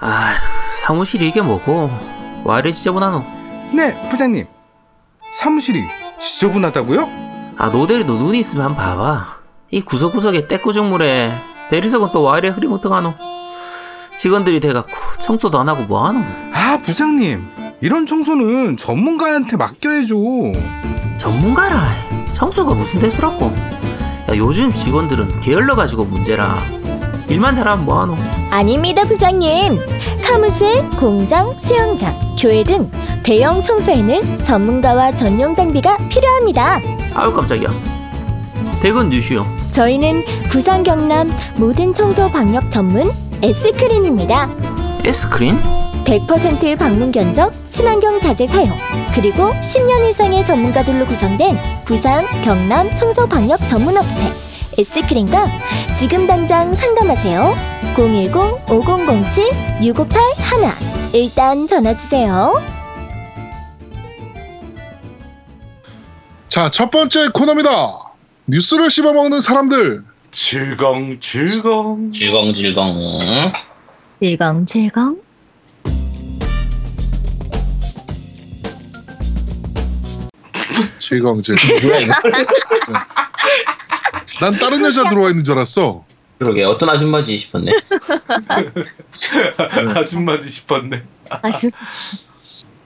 아, 사무실이 이게 뭐고? 와 이래 지저분하노? 네, 부장님. 사무실이 지저분하다고요? 아, 노대리도 눈이 있으면 한번 봐봐. 이 구석구석에 때꾸죽물에 대리석은 또 와 이래 흐리멍텅하노? 직원들이 돼갖고 청소도 안 하고 뭐하노? 아, 부장님. 이런 청소는 전문가한테 맡겨야죠. 전문가라. 청소가 무슨 대수라고? 야, 요즘 직원들은 게을러가지고 문제라. 일만 잘하면 뭐하노? 아닙니다, 부장님. 사무실, 공장, 수영장, 교회 등 대형 청소에는 전문가와 전용 장비가 필요합니다. 아유 깜짝이야. 대근 뉴슈요. 저희는 부산 경남 모든 청소 방역 전문 S크린입니다. 에스크린? 100% 방문 견적, 친환경 자재 사용, 그리고 10년 이상의 전문가들로 구성된 부산 경남 청소 방역 전문 업체 S크린과 지금 당장 상담하세요. 010-5007-6581 일단 전화 주세요. 자, 첫 번째 코너입니다. 뉴스를 씹어먹는 사람들. 질겅질겅 질겅질겅. 질겅질겅. 질겅질겅. 난 다른 여자 들어와 있는 줄 알았어. 그러게 어떤 아줌마지 싶었네. 아줌마지 싶었네.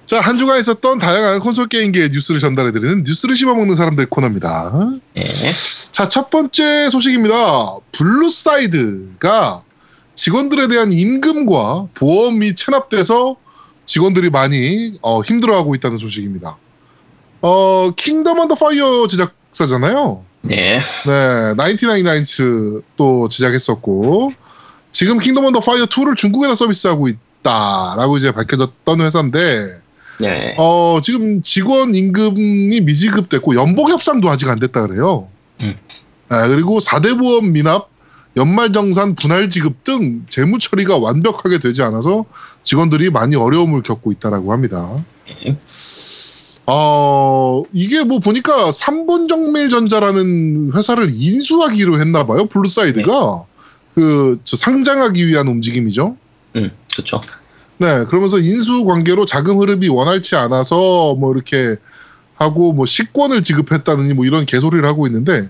자, 한 주간 있었던 다양한 콘솔 게임계의 뉴스를 전달해드리는 뉴스를 씹어먹는 사람들 코너입니다. 예. 자, 첫 번째 소식입니다. Blueside가 직원들에 대한 임금과 보험이 체납돼서 직원들이 많이 어, 힘들어하고 있다는 소식입니다. 어, Kingdom Under Fire 제작사잖아요. 네. 네, 99 Nights 또 제작했었고 지금 Kingdom Under Fire 2를 중국에서 서비스하고 있다라고 이제 밝혀졌던 회사인데 네. 어, 지금 직원 임금이 미지급됐고 연봉 협상도 아직 안 됐다 그래요. 음. 아, 그리고 4대 보험 미납, 연말정산 분할 지급 등 재무 처리가 완벽하게 되지 않아서 직원들이 많이 어려움을 겪고 있다라고 합니다. 네. 어, 이게 뭐 보니까 삼본정밀전자라는 회사를 인수하기로 했나 봐요. Blueside가 그저 상장하기 위한 움직임이죠. 음, 그렇죠. 네, 그러면서 인수 관계로 자금 흐름이 원활치 않아서 뭐 이렇게 하고 뭐 식권을 지급했다느니 뭐 이런 개소리를 하고 있는데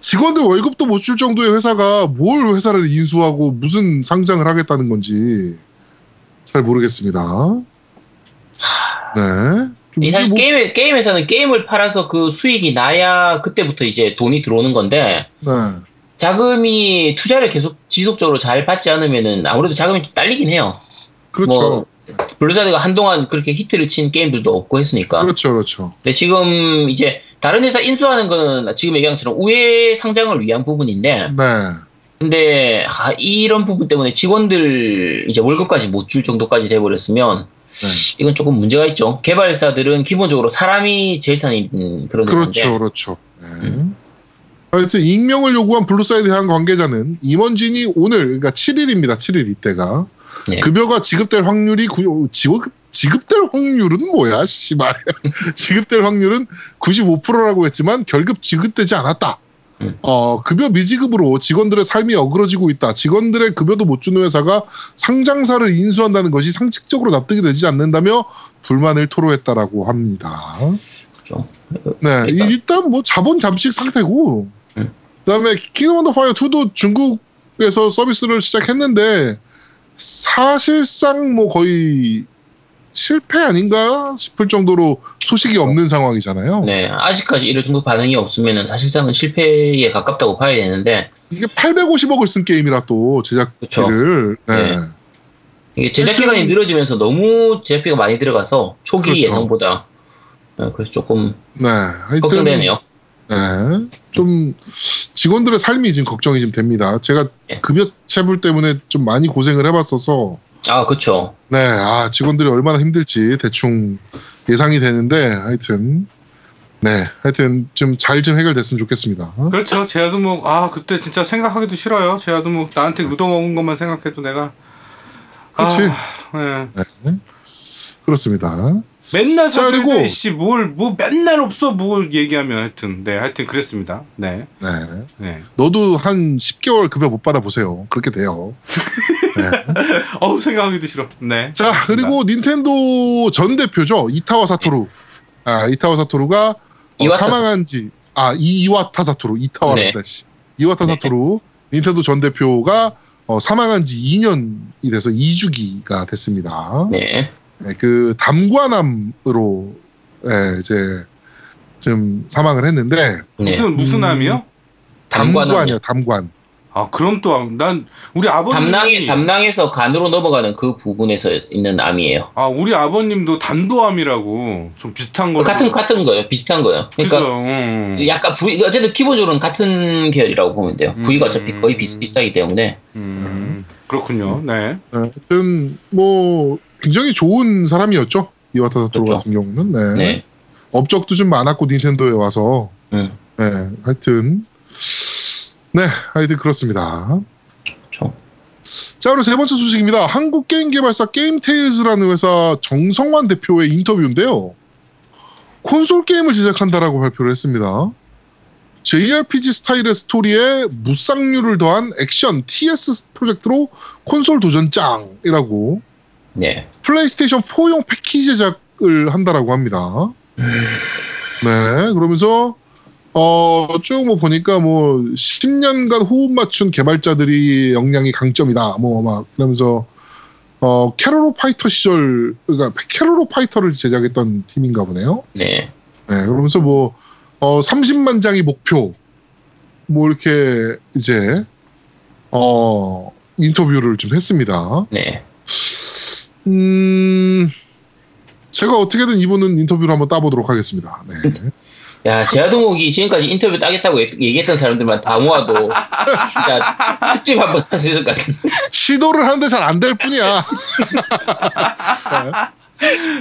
직원들 월급도 못 줄 정도의 회사가 뭘 회사를 인수하고 무슨 상장을 하겠다는 건지 잘 모르겠습니다. 네. 사실 뭐- 게임 게임에서는 게임을 팔아서 그 수익이 나야 그때부터 이제 돈이 들어오는 건데 네. 자금이 투자를 계속 지속적으로 잘 받지 않으면은 아무래도 자금이 좀 딸리긴 해요. 그렇죠. 뭐, Blueside가 한동안 그렇게 히트를 친 게임들도 없고 했으니까. 그렇죠, 그렇죠. 근데 지금 이제 다른 회사 인수하는 거는 지금 얘기한 것처럼 우회 상장을 위한 부분인데 네. 근데 아, 이런 부분 때문에 직원들 이제 월급까지 못 줄 정도까지 돼버렸으면 네. 이건 조금 문제가 있죠. 개발사들은 기본적으로 사람이 제일 사는 그런 그렇죠, 회사인데 그렇죠. 네. 하여튼 익명을 요구한 Blueside 한 관계자는 임원진이 오늘 그러니까 7일입니다. 7일 이때가 네. 급여가 지급될 확률이 구, 지급 지급될 확률은 뭐야, 씨발. 지급될 확률은 95%라고 했지만 결국 지급되지 않았다. 음. 어, 급여 미지급으로 직원들의 삶이 어그러지고 있다. 직원들의 급여도 못 주는 회사가 상장사를 인수한다는 것이 상식적으로 납득이 되지 않는다며 불만을 토로했다라고 합니다. 그렇죠. 네, 그러니까. 일단 뭐 자본 잠식 상태고, 음. 그다음에 Kingdom Under Fire 2도 중국에서 서비스를 시작했는데 사실상 뭐 거의 실패 아닌가 싶을 정도로 소식이 없는 상황이잖아요. 네, 아직까지 이럴 정도 반응이 없으면 사실상은 실패에 가깝다고 봐야 되는데 이게 850억을 쓴 게임이라 또 제작비를. 네. 네. 이게 제작 기간이 늘어지면서 너무 제작비가 많이 들어가서 초기 그렇죠. 예상보다 네, 그래서 조금 네. 하여튼 걱정되네요. 네. 좀 직원들의 삶이 지금 걱정이 좀 됩니다. 제가 예. 급여 체불 때문에 좀 많이 고생을 해봤어서 아, 그렇죠. 네, 아, 직원들이 얼마나 힘들지 대충 예상이 되는데, 하여튼, 네, 하여튼 좀 잘 좀 해결됐으면 좋겠습니다. 그렇죠. 제아도 뭐, 아, 그때 진짜 생각하기도 싫어요. 제아도 뭐, 나한테 의도먹은 것만 생각해도 내가. 그렇지. 아, 예. 네. 그렇습니다. 맨날 그리고- 씨, 뭘, 뭐, 맨날 없어, 뭘 얘기하면 하여튼. 네, 하여튼 그랬습니다. 네. 네. 네. 너도 한 10개월 급여 못 받아보세요. 그렇게 돼요. 어우 생각하기도 싫어. 네. 자 그리고 닌텐도 전 대표죠 이타와 사토루. 아 이타와 사토루가 어. 사망한 지아 이와타 사토루 이타와란다. 씨. 이와타 네. 사토루 닌텐도 전 대표가 어, 사망한 지 2년이 돼서 2주기가 됐습니다. 네. 네, 그 담관암으로 예, 이제 좀 사망을 했는데 네. 무슨 무슨 음. 암이요? 담관이요 담관. 아 그럼 또 난 우리 아버님이 담낭에 담낭에서 간으로 넘어가는 그 부분에서 있는 암이에요. 아 우리 아버님도 단도암이라고 좀 비슷한 거 같은 같은 거예요. 비슷한 거예요. 그러니까 그죠. 음. 약간 부위 어쨌든 기본적으로는 같은 계열이라고 보면 돼요. 부위가 음. 어차피 거의 비슷비슷하기 때문에 음. 그렇군요. 네. 네, 하여튼 뭐 굉장히 좋은 사람이었죠 이와타 사토루 그렇죠. 같은 경우는. 네. 네. 업적도 좀 많았고 닌텐도에 와서. 음. 네, 하여튼 네, 하여튼 그렇습니다. 그렇죠. 자, 그리고 세 번째 소식입니다. 한국 게임 개발사 게임테일즈라는 회사 정성환 대표의 인터뷰인데요. 콘솔 게임을 제작한다라고 발표를 했습니다. JRPG 스타일의 스토리에 무쌍류를 더한 액션 TS 프로젝트로 콘솔 도전장이라고 네. 플레이스테이션 4용 패키지 제작을 한다라고 합니다. 네, 그러면서 어, 쭉 뭐 보니까 뭐 10년간 호흡 맞춘 개발자들이 역량이 강점이다. 뭐 막 그러면서 어, 케로로 파이터 시절 그러니까 케로로 파이터를 제작했던 팀인가 보네요. 네. 네, 그러면서 뭐 어, 30만 장이 목표 뭐 이렇게 이제 어, 인터뷰를 좀 했습니다. 네. 음, 제가 어떻게든 이분은 인터뷰를 한번 따보도록 하겠습니다. 네. 야, 제아동욱이 지금까지 인터뷰 따겠다고 얘- 얘기했던 사람들만 다 모아도 진짜 특집 한번 할 수 있을 것 같은데. 시도를 하는데 잘 안 될 뿐이야.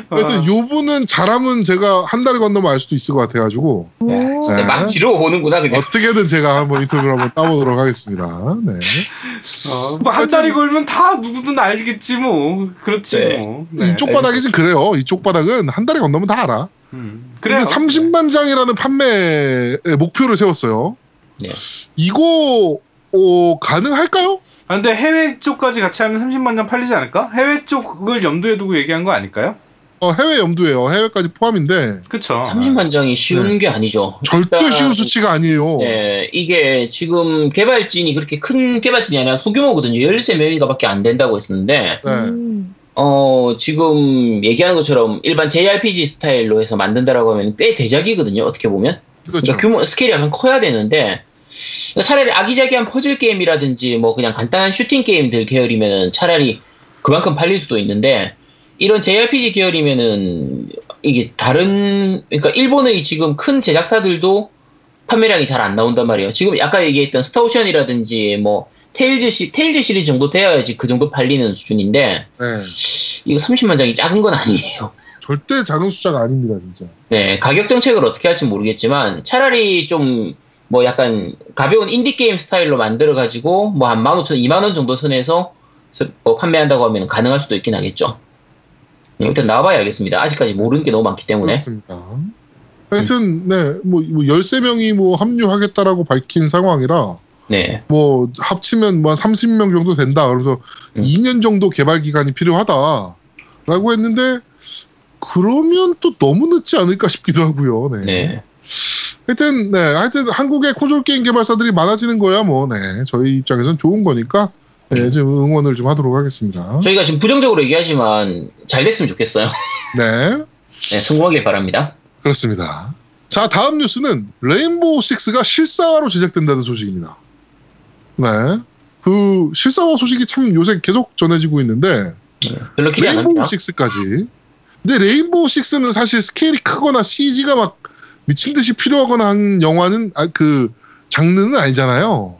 하여튼 요 분은 잘하면 제가 한 달에 건너면 알 수도 있을 것 같아가지고 오. 네. 막 지르고 보는구나 그냥. 어떻게든 제가 한번 인터뷰를 한번 따보도록 하겠습니다. 네. 어, 뭐 한 달이 걸면 다 누구든 알겠지 뭐. 그렇지 네. 뭐. 네. 이쪽 바닥이 좀 그래요. 이쪽 바닥은 한 달에 건너면 다 알아. 음. 근데 그래요. 30만 장이라는 판매 목표를 세웠어요. 네. 이거 어, 가능할까요? 아, 근데 해외 쪽까지 같이 하면 30만 장 팔리지 않을까? 해외 쪽을 염두에 두고 얘기한 거 아닐까요? 어, 해외 염두예요. 해외까지 포함인데 그쵸. 30만 장이 쉬운 네. 게 아니죠. 절대 일단, 쉬운 수치가 아니에요. 네, 이게 지금 개발진이 그렇게 큰 개발진이 아니라 소규모거든요. 13명인가밖에 안 된다고 했었는데, 네. 음. 어, 지금 얘기하는 것처럼 일반 JRPG 스타일로 해서 만든다라고 하면 꽤 대작이거든요. 어떻게 보면. 그렇죠. 그러니까 규모, 스케일이 약간 커야 되는데, 그러니까 차라리 아기자기한 퍼즐 게임이라든지 뭐 그냥 간단한 슈팅 게임들 계열이면 차라리 그만큼 팔릴 수도 있는데, 이런 JRPG 계열이면은 이게 다른, 그러니까 일본의 지금 큰 제작사들도 판매량이 잘 안 나온단 말이에요. 지금 아까 얘기했던 Star Ocean이라든지 뭐 Tales 시, Tales 시리즈 정도 돼야지 그 정도 팔리는 수준인데, 네. 이거 30만 장이 작은 건 아니에요. 절대 작은 숫자가 아닙니다, 진짜. 네, 가격 정책을 어떻게 할지 모르겠지만 차라리 좀 뭐 약간 가벼운 인디 게임 스타일로 만들어 가지고 뭐 한 15,000, 2만 원 정도 선에서 서- 뭐 판매한다고 하면 가능할 수도 있긴 하겠죠. 네, 일단 나와봐야 알겠습니다. 아직까지 모르는 게 너무 많기 때문에. 그렇습니다. 하여튼, 네, 뭐, 뭐 13명이 뭐 합류하겠다라고 밝힌 상황이라, 네, 뭐, 합치면 뭐 한 30명 정도 된다. 그래서 음. 2년 정도 개발 기간이 필요하다. 라고 했는데, 그러면 또 너무 늦지 않을까 싶기도 하고요. 네. 네, 하여튼, 네, 하여튼 한국의 콘솔 게임 개발사들이 많아지는 거야, 뭐, 네. 저희 입장에선 좋은 거니까, 네, 좀 응원을 좀 하도록 하겠습니다. 저희가 지금 부정적으로 얘기하지만 잘 됐으면 좋겠어요. 네. 네, 성공하길 바랍니다. 그렇습니다. 자, 다음 뉴스는 레인보우 식스가 실사화로 제작된다는 소식입니다. 네. 그 실사화 소식이 참 요새 계속 전해지고 있는데 안 레인보우. 식스까지. 근데 레인보우 식스는 사실 스케일이 크거나 CG가 막 미친 듯이 필요하거나 한 영화는 아, 그 장르는 아니잖아요.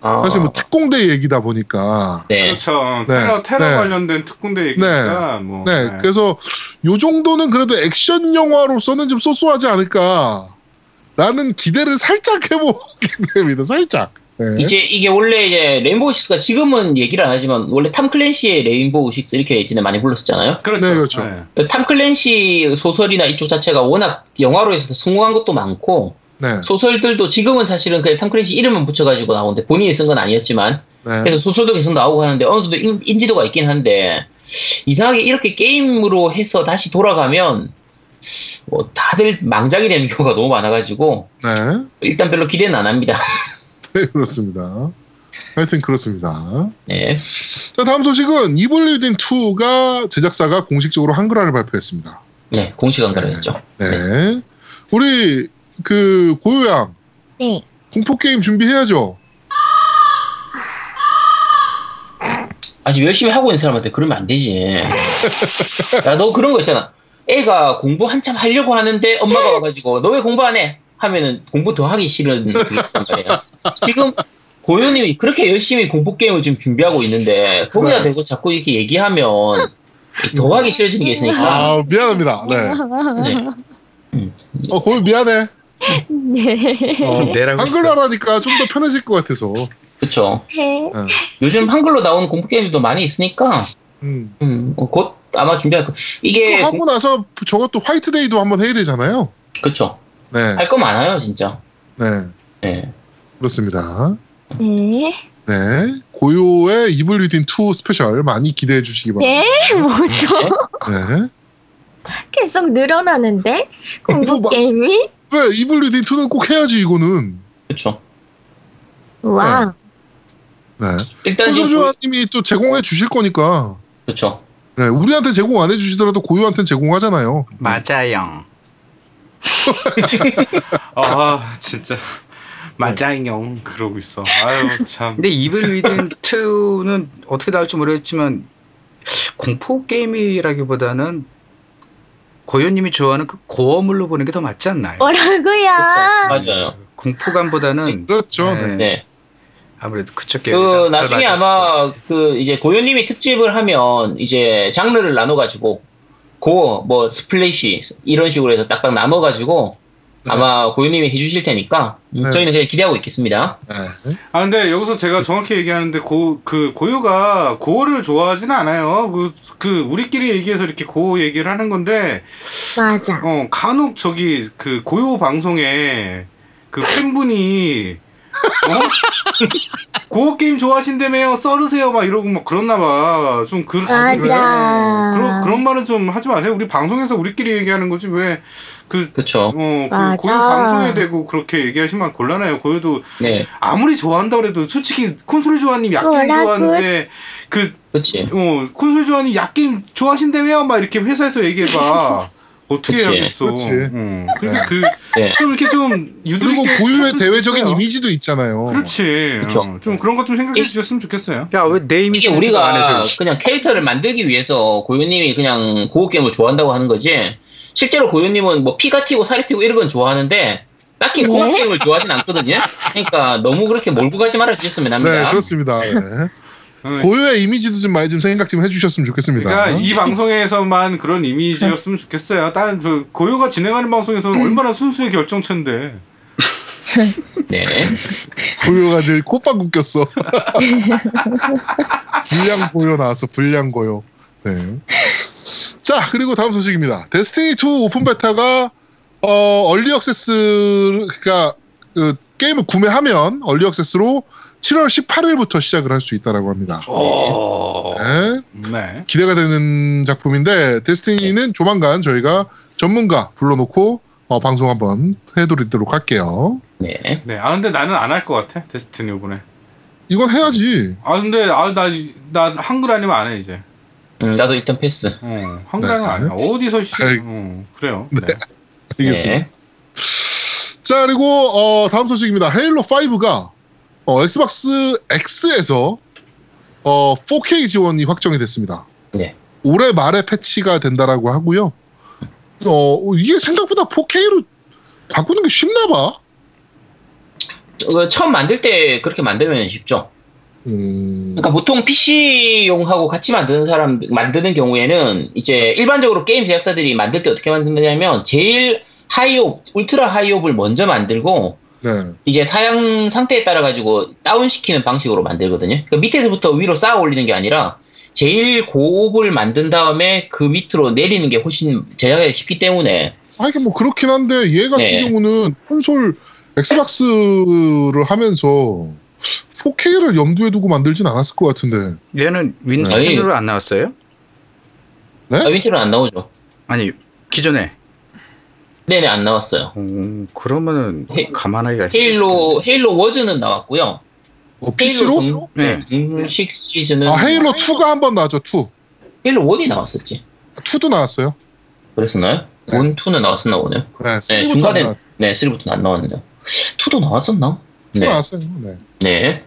아, 사실 뭐 특공대 얘기다 보니까. 네, 그렇죠. 네. 테러, 테러 네. 관련된 특공대 얘기니까 뭐. 네, 그래서 요 정도는 그래도 액션 영화로서는 좀 쏘쏘하지 않을까. 라는 기대를 살짝 해보게 됩니다. 살짝. 네. 이제 이게 원래 이제 Rainbow Six가 지금은 얘기를 안 하지만 원래 탐 클랜시의 Rainbow Six 이렇게 예전에 많이 불렀었잖아요. 그렇죠. 네, 그렇죠. 탐 클랜시 소설이나 이쪽 자체가 워낙 영화로 해서 성공한 것도 많고 네. 소설들도 지금은 사실은 그냥 탐 클랜시 이름만 붙여가지고 나오는데 본인이 쓴 건 아니었지만 네. 그래서 소설도 계속 나오고 하는데 어느 정도 인, 인지도가 있긴 한데 이상하게 이렇게 게임으로 해서 다시 돌아가면 뭐 다들 망작이 되는 경우가 너무 많아가지고 네. 일단 별로 기대는 안 합니다. 네, 그렇습니다. 하여튼 그렇습니다. 네. 자, 다음 소식은 이블리딘 2가 제작사가 공식적으로 한글화를 발표했습니다. 네, 공식 한가했죠 네. 우리 그 고요양 네. 공포 게임 준비해야죠. 아직 열심히 하고 있는 사람한테 그러면 안 되지. 야, 너 그런 거 있잖아. 애가 공부 한참 하려고 하는데 엄마가 와가지고 너 왜 공부 안 해? 하면은 공부 더 하기 싫은 그게 있단 말이야. 지금 고현님이 그렇게 열심히 공포 게임을 지금 준비하고 있는데 거기다 네. 대고 자꾸 이렇게 얘기하면 더 하기 싫어지는 게 있으니까. 아, 미안합니다. 네. 네. 어, 고요 미안해. 네. 어, 내라고 한글화라니까 좀 더 편해질 것 같아서. 그렇죠. 네. 요즘 한글로 나오는 공포 게임도 많이 있으니까 음. 음, 어, 곧 아마 준비할 거. 이게 하고 나서 저것도 화이트데이도 한번 해야 되잖아요. 그렇죠. 네. 할 거 많아요, 진짜. 네. 네. 그렇습니다. 네. 네. 고요의 Evil Within 2 스페셜 많이 기대해 주시기 바랍니다. 네. 뭐죠? 네. 계속 늘어나는데 공포 뭐, 게임이? 왜 Evil Within 2는 꼭 해야지 이거는. 그렇죠. 와. 네. 일단 지금 콘솔조아님이 또 제공해 주실 거니까. 그렇죠. 네. 우리한테 제공 안 해주시더라도 고요한테는 제공하잖아요. 맞아요. 아 진짜 맞아요 그러고 있어. 아유 참. 근데 이블 위든 2는 어떻게 나올지 모르겠지만 공포 게임이라기보다는 고현님이 좋아하는 그 고어물로 보는 게 더 맞지 않나요? 뭐라고요? 맞아요. 공포감보다는 그렇죠. 네. 네. 네. 아무래도 그쪽 그 계열이다. 나중에 아마 그 이제 고현님이 특집을 하면 이제 장르를 나눠 가지고 고뭐 스플래시 이런 식으로 해서 딱딱 나눠가지고 네. 아마 고현님이 해주실 테니까 음, 네. 저희는 그냥 기대하고 있겠습니다. 네. 아 근데 여기서 제가 정확히 얘기하는데 고 그 고요가 gore를 좋아하지는 않아요. 그, 그 우리끼리 얘기해서 이렇게 gore 얘기를 하는 건데 맞아. 어 간혹 저기 그 고요 방송에 그 팬분이 어? 고어 게임 좋아하신다며요 썰으세요 막 이러고 막 그렇나 봐 좀 그, 맞아. 그런 그런 말은 좀 하지 마세요 우리 방송에서 우리끼리 얘기하는 거지 왜그 그렇죠. 어, 그. 고요 방송에 대고 그렇게 얘기하시면 곤란해요. 고요도 네, 아무리 좋아한다 그래도 솔직히 콘솔 좋아님 약게임? 좋아하는데 그 그렇지. 어, 콘솔 좋아하니 약게임 좋아하신다며 막 이렇게 회사에서 얘기해봐. 어떻게 그치. 해야겠어. 그렇지. 응. 그러니까 그, 네. 좀 이렇게 좀 유두리 그리고 고유의 대외적인 좋겠어요. 이미지도 있잖아요. 그렇지. 그쵸. 어, 좀 그런 것 좀 생각해 이- 주셨으면 좋겠어요. 야, 왜 내 이미지 우리가? 그냥 캐릭터를 만들기 위해서 고현님이 그냥 고어 게임을 좋아한다고 하는 거지. 실제로 고현님은 뭐 피가 튀고 살이 튀고 이런 건 좋아하는데 딱히 네? 게임을 좋아하진 않거든요. 그러니까 너무 그렇게 몰고 가지 말아 주셨으면 합니다. 네, 그렇습니다. 네. 어, 고유의 이미지도 좀 많이 좀 생각 좀 해주셨으면 좋겠습니다. 그러니까 이 방송에서만 그런 이미지였으면 좋겠어요. 다른 저 고요가 진행하는 방송에서는 얼마나 순수의 결정체인데. 네. 고요가 이제 꽃방귀 꼈어. 불량 고요 나왔어. 불량 고요. 네. 자 그리고 다음 소식입니다. 데스티니 2 오픈 베타가 어 얼리 액세스가 그 게임을 구매하면 얼리 액세스로 7월 18일부터 시작을 할 수 있다라고 합니다. 오. 네. 네. 기대가 되는 작품인데 데스티니는 조만간 저희가 전문가 불러놓고 어, 방송 한번 해드리도록 할게요. 네. 네. 아 근데 나는 안 할 것 같아. 데스티니 이번에. 이건 해야지. 아 근데 아나 나 한글 아니면 안 해 이제. 음, 나도 일단 패스. 어, 한글 네. 아니면 안 해. 어디서 시? 알겠습니다. 어, 그래요. 네. 네. 알겠습니다. 네. 자 그리고 어, 다음 소식입니다. 헤일로 5가 어, 엑스박스 X에서 어, 4K 지원이 확정이 됐습니다. 네. 올해 말에 패치가 된다라고 하고요. 어, 이게 생각보다 4K로 바꾸는 게 쉽나 봐. 어, 처음 만들 때 그렇게 만들면 쉽죠. 음, 그러니까 보통 PC용하고 같이 만드는 사람 만드는 경우에는 이제 일반적으로 게임 제작사들이 만들 때 어떻게 만드냐면 제일 하이옵, 울트라 하이옵을 먼저 만들고 네. 이제 사양 상태에 따라 가지고 다운 시키는 방식으로 만들거든요. 그러니까 밑에서부터 위로 쌓아 올리는 게 아니라 제일 고옵을 만든 다음에 그 밑으로 내리는 게 훨씬 제작하기 쉽기 때문에 하긴 뭐 그렇긴 한데 얘 같은 네. 경우는 콘솔 엑스박스를 하면서 4K를 염두에 두고 만들진 않았을 것 같은데. 얘는 윈텐으로 안 나왔어요? 네? 아, 윈티로 안 나오죠. 아니 기존에. 네네, 안 나왔어요. 음, 그러면은 헤- 감안하기가 헤일로, 헤일로 워즈는 나왔고요. 어, PC로? 헤일로 네. 공식 시리즈는. 아, 헤일로 2가 한 번 나왔죠, 2. 헤일로 1이 나왔었지. 2도 나왔어요. 그랬었나요? 네. 1, 2는 나왔었나 보네요. 네, 3부터 중간에- 나왔, 네, 3부터는 안 나왔는데. 2도 나왔었나? 2 네. 나왔어요. 네. 네.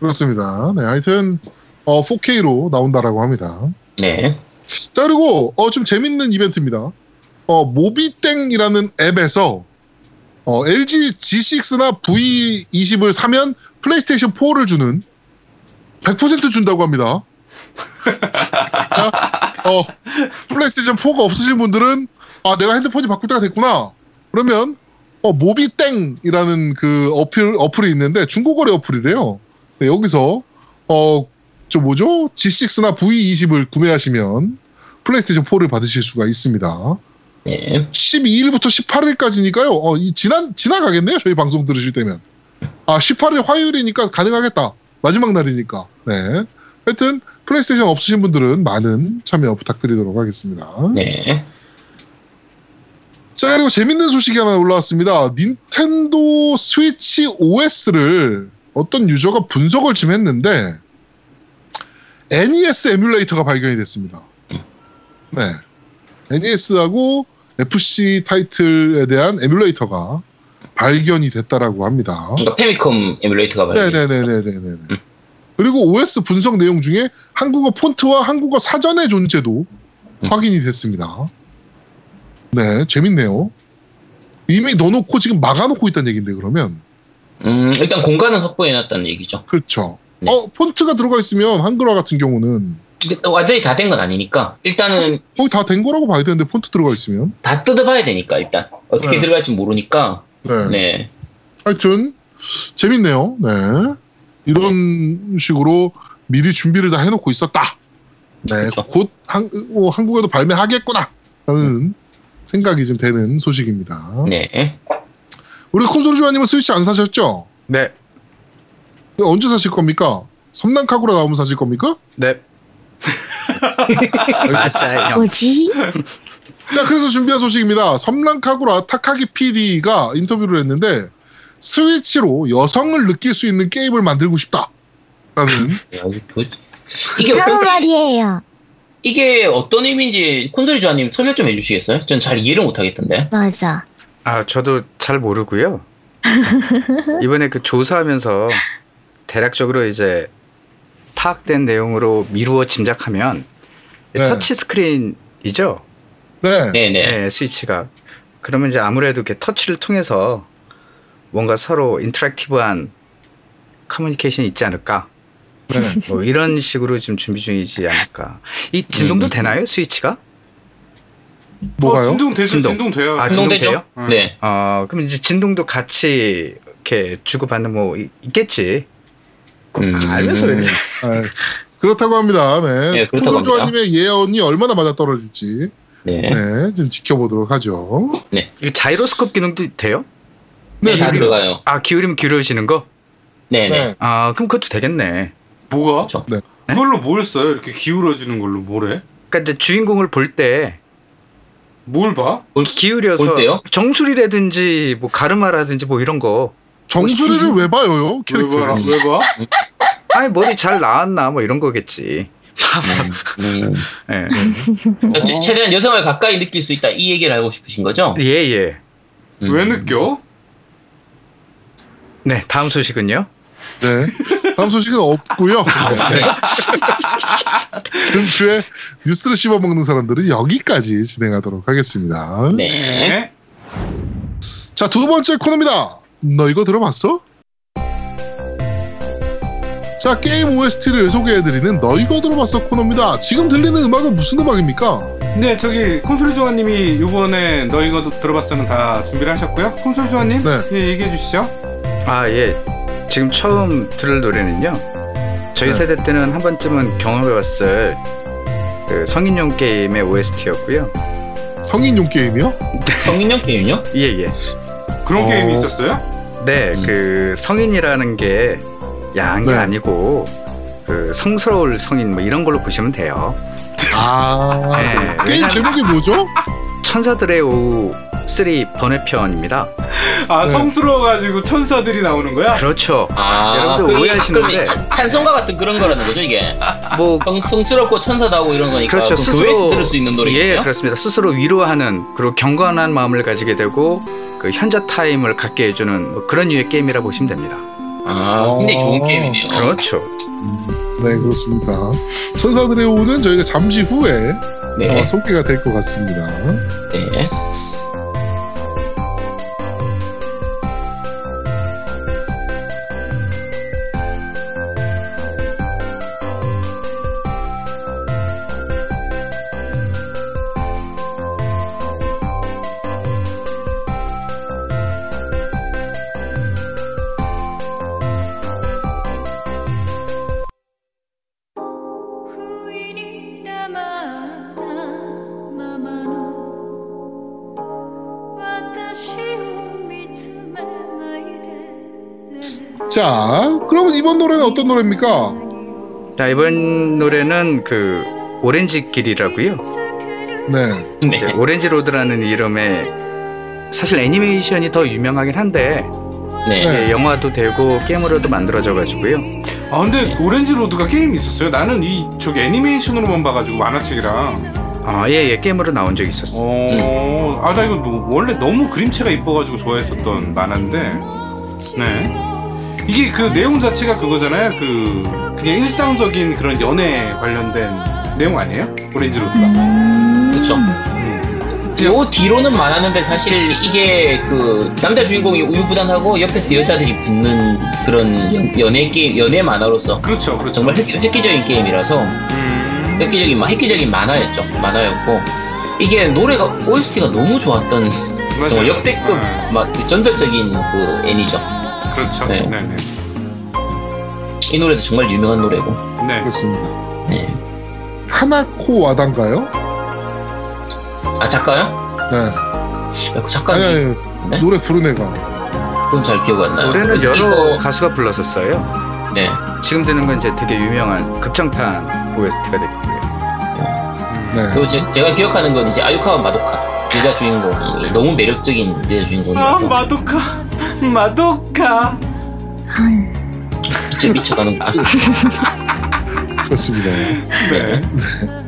그렇습니다. 네, 하여튼 어, 4K로 나온다라고 합니다. 네. 자 그리고 어, 좀 재밌는 이벤트입니다. 어, 모비땡이라는 앱에서 어, LG G6나 V20을 사면 플레이스테이션 4를 주는 100% 준다고 합니다. 자, 어, 플레이스테이션 4가 없으신 분들은 아 내가 핸드폰이 바꿀 때가 됐구나. 그러면 어, 모비땡이라는 그 어플 어플이 있는데 중고거래 어플이래요. 네, 여기서 어, 저 뭐죠? G6나 V20을 구매하시면 플레이스테이션 4를 받으실 수가 있습니다. 네. 12일부터 18일까지니까요. 어, 이 지난 지나가겠네요. 저희 방송 들으실 때면. 아, 18일 화요일이니까 가능하겠다. 마지막 날이니까. 네. 하여튼 플레이스테이션 없으신 분들은 많은 참여 부탁드리도록 하겠습니다. 네. 자, 그리고 재밌는 소식이 하나 올라왔습니다. 닌텐도 스위치 OS를 어떤 유저가 분석을 좀 했는데 NES 에뮬레이터가 발견이 됐습니다. 네. NES하고 FC 타이틀에 대한 에뮬레이터가 발견이 됐다라고 합니다. 그러니까 페미컴 에뮬레이터가 발견. 네네네네네네. 그리고 OS 분석 내용 중에 한국어 폰트와 한국어 사전의 존재도 음. 확인이 됐습니다. 네, 재밌네요. 이미 넣어놓고 지금 막아놓고 있다는 얘기인데 그러면 음, 일단 공간은 확보해놨다는 얘기죠. 그렇죠. 네. 어 폰트가 들어가 있으면 한글화 같은 경우는 근데 또 완전히 다 된 건 아니니까 일단은 거의 다 된 거라고 봐야 되는데 폰트 들어가 있으면 다 뜯어봐야 되니까 일단 어떻게 네. 들어갈지 모르니까 네. 네. 하여튼 재밌네요. 네. 이런 식으로 미리 준비를 다 해놓고 있었다. 네, 그렇죠. 곧 한, 어, 한국에도 발매하겠구나. 라는 생각이 좀 되는 소식입니다. 네. 우리 콘솔 주아님은 스위치 안 사셨죠? 네. 언제 사실 겁니까? 섬난 카구라 나오면 사실 겁니까? 네. 맞아요. 형. 뭐지? 자, 그래서 준비한 소식입니다. 섬랑카구라 타카기 PD가 인터뷰를 했는데 스위치로 여성을 느낄 수 있는 게임을 만들고 싶다. 라는 야, 이게 어떤, 말이에요. 이게 어떤 의미인지 콘솔이 조아님 설명 좀 해주시겠어요? 전 잘 이해를 못하겠던데. 맞아. 아, 저도 잘 모르고요. 이번에 그 조사하면서 대략적으로 이제 파악된 내용으로 미루어 짐작하면 네. 터치 스크린이죠. 네. 네네. 네, 스위치가. 그러면 이제 아무래도 이렇게 터치를 통해서 뭔가 서로 인터랙티브한 커뮤니케이션이 있지 않을까. 네. 뭐 이런 식으로 지금 준비 중이지 않을까. 이 진동도 음. 되나요, 스위치가? 뭐가요? 어, 진동 되죠. 진동. 진동, 돼요. 아, 진동 진동되죠? 돼요? 네. 어, 그럼 이제 진동도 같이 이렇게 주고받는 뭐 이- 있겠지. 음. 알면서 왜 이렇게. 네. 그렇다고 합니다. 네. 네, 그렇다고 합니다. 조아님의 예언이 얼마나 맞아 떨어질지 네. 네, 좀 지켜보도록 하죠. 이거 자이로스콥 기능도 돼요? 네, 다 네, 들어가요. 아, 기울이면 기울여지는 거? 네네. 네. 아, 그럼 그것도 되겠네. 뭐가? 그렇죠. 네. 그걸로 뭘 써요? 이렇게 기울어지는 걸로 뭐래? 그러니까 이제 주인공을 볼 때 뭘 봐? 볼- 기울여서 볼 때요? 정수리라든지 뭐 가르마라든지 뭐 이런 거. 정수리를 왜 봐요, 왜 캐릭터? 봐? 왜 봐? 아니 머리 잘 나왔나 뭐 이런 거겠지. 음. 예. 어째- 최대한 여성을 가까이 느낄 수 있다 이 얘기를 하고 싶으신 거죠? 예, 예. 음. 왜 느껴? 네, 다음 소식은요. 네. 다음 소식은 없고요. 없어요. 근주에 뉴스를 씹어 먹는 사람들은 여기까지 진행하도록 하겠습니다. 네. 자, 두 번째 코너입니다. 너 이거 들어봤어? 자, 게임 OST를 소개해드리는 너 이거 들어봤어 코너입니다. 지금 들리는 음악은 무슨 음악입니까? 네, 저기 콘솔 조아님이 이번에 너 이거 들어봤어는 다 준비를 하셨고요. 콘솔 조아님, 네. 예, 얘기해 주시죠. 아, 예. 지금 처음 들을 노래는요. 저희 네. 세대 때는 한 번쯤은 경험해봤을 그 성인용 게임의 OST였고요. 성인용 게임이요? 성인용 게임요? 예, 예. 그런 어. 게임이 있었어요? 네, 음. 그 성인이라는 게 야한 게 네. 아니고 그 성스러울 성인 뭐 이런 걸로 보시면 돼요. 아 네, 게임 제목이 뭐죠? 천사들의 오후 3 번외편입니다. 아 네. 성스러워가지고 천사들이 나오는 거야? 그렇죠. 아, 여러분들 그게 오해하시는데. 찬- 찬송가 같은 그런 거라는 거죠 이게. 뭐 성, 성스럽고 천사다고 이런 거니까. 그렇죠. 그럼 스스로 들을 수 있는 노래예요. 예, 그렇습니다. 스스로 위로하는 그리고 경건한 마음을 가지게 되고 그 현자 타임을 갖게 해주는 뭐 그런 류의 게임이라 보시면 됩니다. 아, 굉장히 좋은 어, 게임이네요. 그렇죠. 네 그렇습니다. 천사들의 오는 저희가 잠시 후에 네. 아마 소개가 될 것 같습니다. 네. 자, 그러면 이번 노래는 어떤 노래입니까? 자 이번 노래는 그 오렌지 길이라고요. 네. 네. 오렌지 로드라는 이름의 사실 애니메이션이 더 유명하긴 한데 네. 네. 영화도 되고 게임으로도 만들어져 가지고요. 아 근데 오렌지 로드가 게임이 있었어요? 나는 이 저기 애니메이션으로만 봐가지고 만화책이랑. 아, 예, 예, 게임으로 나온 적이 있었어요. 어, 아나 이거 너- 원래 너무 그림체가 이뻐가지고 좋아했었던 만화인데, 네. 이게 그 내용 자체가 그거잖아요. 그 그냥 일상적인 그런 연애 관련된 내용 아니에요? 오렌지 로드가. 그렇죠. 요 뒤로는 많았는데 사실 이게 그 남자 주인공이 우유부단하고 옆에서 여자들이 붙는 그런 연- 연애 게임, 연애 만화로서 그렇죠, 그렇죠. 정말 획, 획기적인 게임이라서 음, 획기적인 마- 획기적인 만화였죠. 만화였고 이게 노래가 OST가 너무 좋았던 맞아요. 정말 역대급 네. 막 전설적인 그 애니죠. 그렇죠. 네. 네, 네. 이 노래도 정말 유명한 노래고. 네. 그렇습니다. 네. 하나코 와단가요? 아 작가요? 네. 아, 그 아니, 작가님 아니, 네? 노래 부른 애가. 그건 잘 기억 안 나요. 노래는 여러 이거- 가수가 불렀었어요. 네. 지금 듣는 건 이제 되게 유명한 극장판 OST가 되겠고요. 네. 그리고 제, 제가 기억하는 건 이제 아유카와 마도카 여자 주인공이 너무 매력적인 여자 아 주인공이라서 마도카, 마도카. 진짜 미쳐가는 거. 그렇습니다. 네.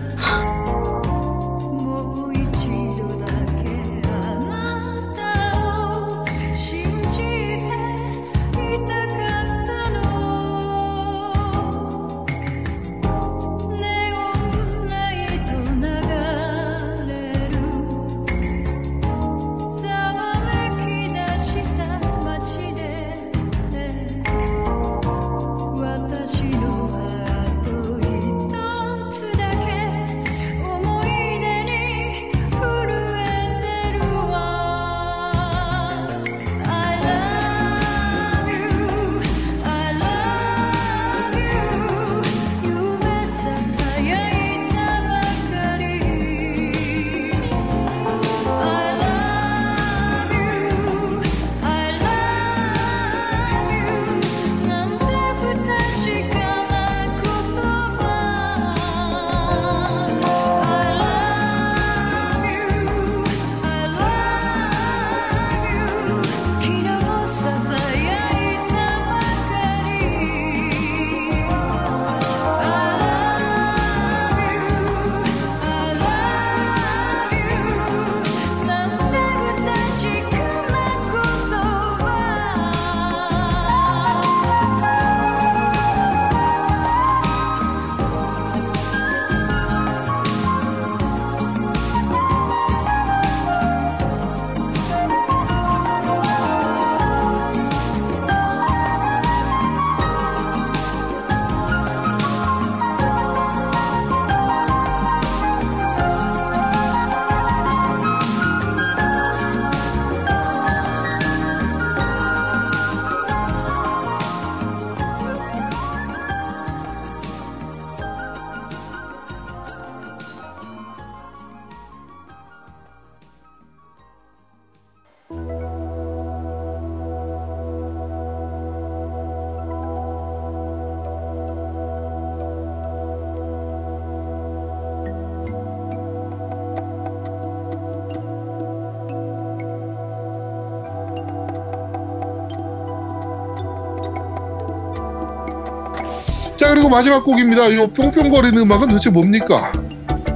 그리고 마지막 곡입니다. 이 뿅뿅거리는 음악은 도대체 뭡니까?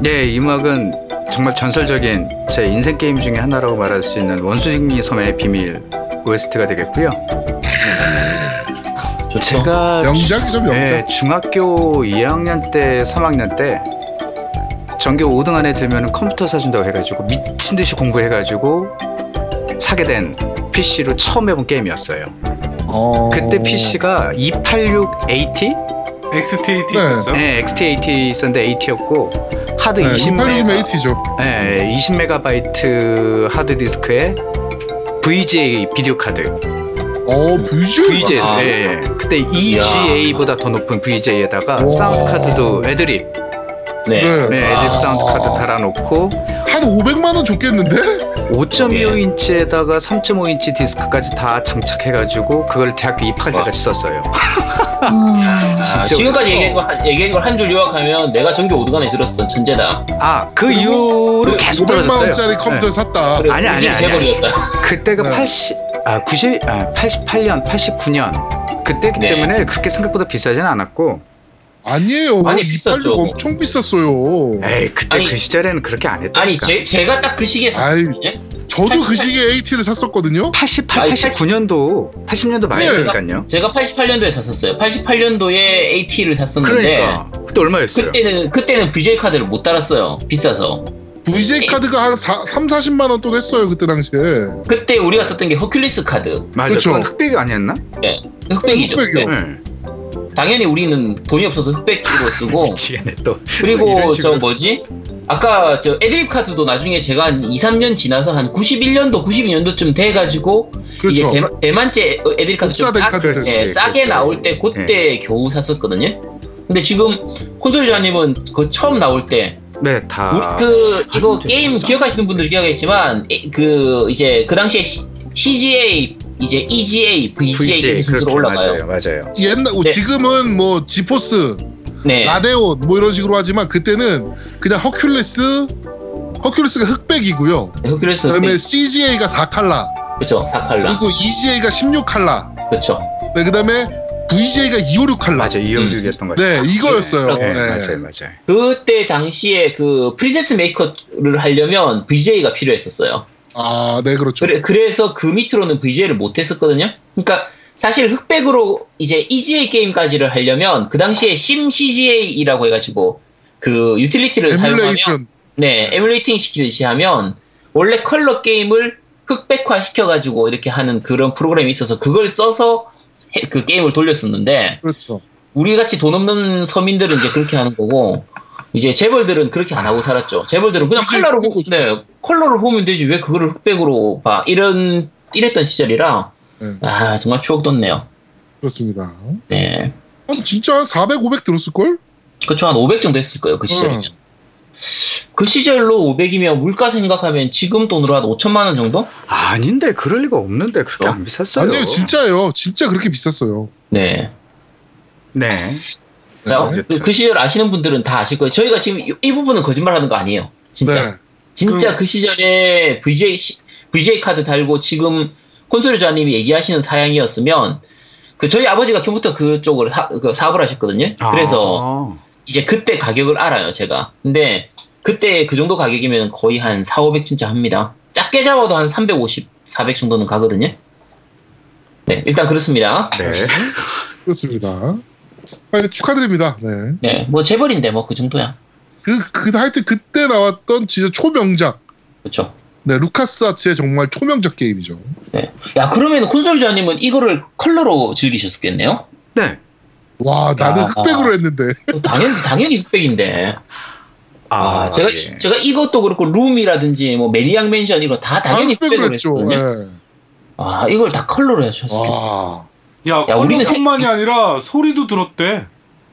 네, 이 음악은 정말 전설적인 제 인생 게임 중에 하나라고 말할 수 있는 원숭이 섬의 비밀 OST가 되겠고요. 좋죠. 제가 명작이죠 명작. 네, 중학교 2학년 때, 3학년 때 전교 5등 안에 들면 컴퓨터 사준다고 해가지고 미친 듯이 공부해가지고 사게 된 PC로 처음 해본 게임이었어요. 어... 그때 PC가 286AT? XT8 네. 있었죠? 네, XT80 있었는데 80였고 하드 네, 20메가 286이면 80죠. 네, 20메가바이트 하드 디스크에 VGA 비디오 카드. 어 VGA. VGA. 아. 예, 예. 그때 EGA보다 더 높은 VGA에다가 와. 사운드 카드도 AdLib. 네. 네. 네, AdLib 사운드 카드 달아놓고 한 500만 원 줬겠는데? 5.25인치에다가 3.5인치 디스크까지 다 장착해가지고 그걸 대학교 입학할 때까지 썼어요. 아, 진짜 지금까지 얘기한 걸, 얘기한 걸 한 줄 요약하면 내가 전교 5등 안에 들었었던 천재다. 아, 그 이후로 계속 500만 떨어졌어요. 원짜리 컴퓨터 를 샀다. 그래, 아니, 아니, 아니. 재벌이었다. 그때가 네. 80, 아, 90, 아, 88년, 89년. 그때기 네. 때문에 그렇게 생각보다 비싸진 않았고. 아니에요. 많이 286 비쌌죠. 엄청 비쌌어요. 에이, 그때 아니, 그 시절에는 그렇게 안 했다니까. 아니 제, 제가 딱 그 시기에 샀거든요. 저도 그 시기에 AT를 샀었거든요. 88, 아니, 89년도, 80년도 말이니까요. 제가 88년도에 샀었어요. 88년도에 AT를 샀었는데 그러니까 그때 얼마였어요? 그때는 그때는 VGA 카드를 못 달았어요. 비싸서. VGA 카드가 한 4, 3, 40만 원돈 했어요 그때 당시에. 그때 우리가 썼던 게 허큘리스 카드. 맞아, 그쵸. 그건 흑백이 아니었나? 흑백이죠. 흑백이요. 흑백. 응. 당연히 우리는 돈이 없어서 흑백으로 쓰고 미치겠네 또. 그리고 이런 저. 뭐지? 아까 저 애드립 카드도 나중에 제가 한 2, 3년 지나서 한 91년도, 92년도쯤 돼가지고 이제 그렇죠. 대만, 대만제 애드립 카드 좀 싸, 카드. 예, 싸게 그렇지. 나올 때 그때 겨우 샀었거든요. 근데 지금 콘솔 자님은 그 처음 나올 때 네, 다. 우리 그 이거 게임. 기억하시는 분들 기억하겠지만 에, 그 이제 그 당시에 CGA 이제 EGA, VGA VJ 이런 순서로 그렇게 올라가요. 맞아요, 맞아요. 옛날 네. 지금은 뭐 지포스, 네. 라데온 뭐 이런 식으로 하지만 그때는 그냥 허큘레스 허큘레스가 흑백이고요. 허큘레스 그다음에 CGA가 4칼라, 그렇죠. 사칼라. 그리고 EGA가 16칼라, 그렇죠. 네, 그다음에 VGA가 256 칼라. 맞아, 256이었던 거죠. 네, 이거였어요. 네, 네. 맞아요, 맞아요. 그때 당시에 그 프린세스 메이커를 하려면 VGA가 필요했었어요. 아, 네, 그렇죠. 그래, 그래 서 그 밑으로는 VGA를 못 했었거든요. 그러니까 사실 흑백으로 이제 EGA 게임까지를 하려면 그 당시에 SIMCGA라고 해가지고 그 유틸리티를 사용하면 emulation. 네 emulating 시키듯이 하면 원래 컬러 게임을 흑백화 시켜가지고 이렇게 하는 그런 프로그램이 있어서 그걸 써서 해- 그 게임을 돌렸었는데 그렇죠. 우리 같이 돈 없는 서민들은 이제 그렇게 하는 거고 이제 재벌들은 그렇게 안 하고 살았죠. 재벌들은 그냥 거죠. 네, 컬러를 보면 되지 왜 그거를 흑백으로 봐 이런 이랬던 시절이라 네. 아 정말 추억 돋네요. 그렇습니다. 네, 한 진짜 한 400, 500 들었을 걸? 그쵸 한500 정도 했을 거예요 그 시절이면. 그 시절로 500이면 물가 생각하면 지금 돈으로 한 5천만 원 정도? 아닌데, 그럴 리가 없는데, 그렇게 어? 안 비쌌어요. 아니요, 진짜예요. 진짜 그렇게 비쌌어요. 네. 네. 자, 네. 그, 그 시절 아시는 분들은 다 아실 거예요. 저희가 지금 이, 이 부분은 거짓말하는 거 아니에요. 진짜. 네. 진짜 그, 시절에 VJ, 시- VJ 카드 달고 지금 콘솔자님이 얘기하시는 사양이었으면 그 저희 아버지가 컴퓨터 그쪽을 하- 그 사업을 하셨거든요. 그래서 아, 이제 그때 가격을 알아요, 제가. 근데 그때 그 정도 가격이면 거의 한 4, 500 진짜 합니다. 작게 잡아도 한 350, 400 정도는 가거든요. 네, 일단 그렇습니다. 네. 그렇습니다. 하여튼 축하드립니다. 네. 네, 뭐 재벌인데 뭐 그 정도야. 그, 그, 하여튼 그때 나왔던 진짜 초명작. 그렇죠. 네, 루카스 아츠의 정말 초명작 게임이죠. 네. 야, 그러면 콘솔자님은 이거를 컬러로 즐기셨겠네요? 네. 와, 나는 야. 흑백으로 했는데. 당연히, 당연히 흑백인데. 아, 제가, 예. 제가 이것도 그렇고, 룸이라든지, 뭐, 매니악 맨션 이거 다 당연히 다 흑백으로 했죠. 했거든요. 네. 아, 이걸 다 컬러로 하셨어요. 와. 야, 야, 우리는 컬러뿐만이 아니라 소리도 들었대.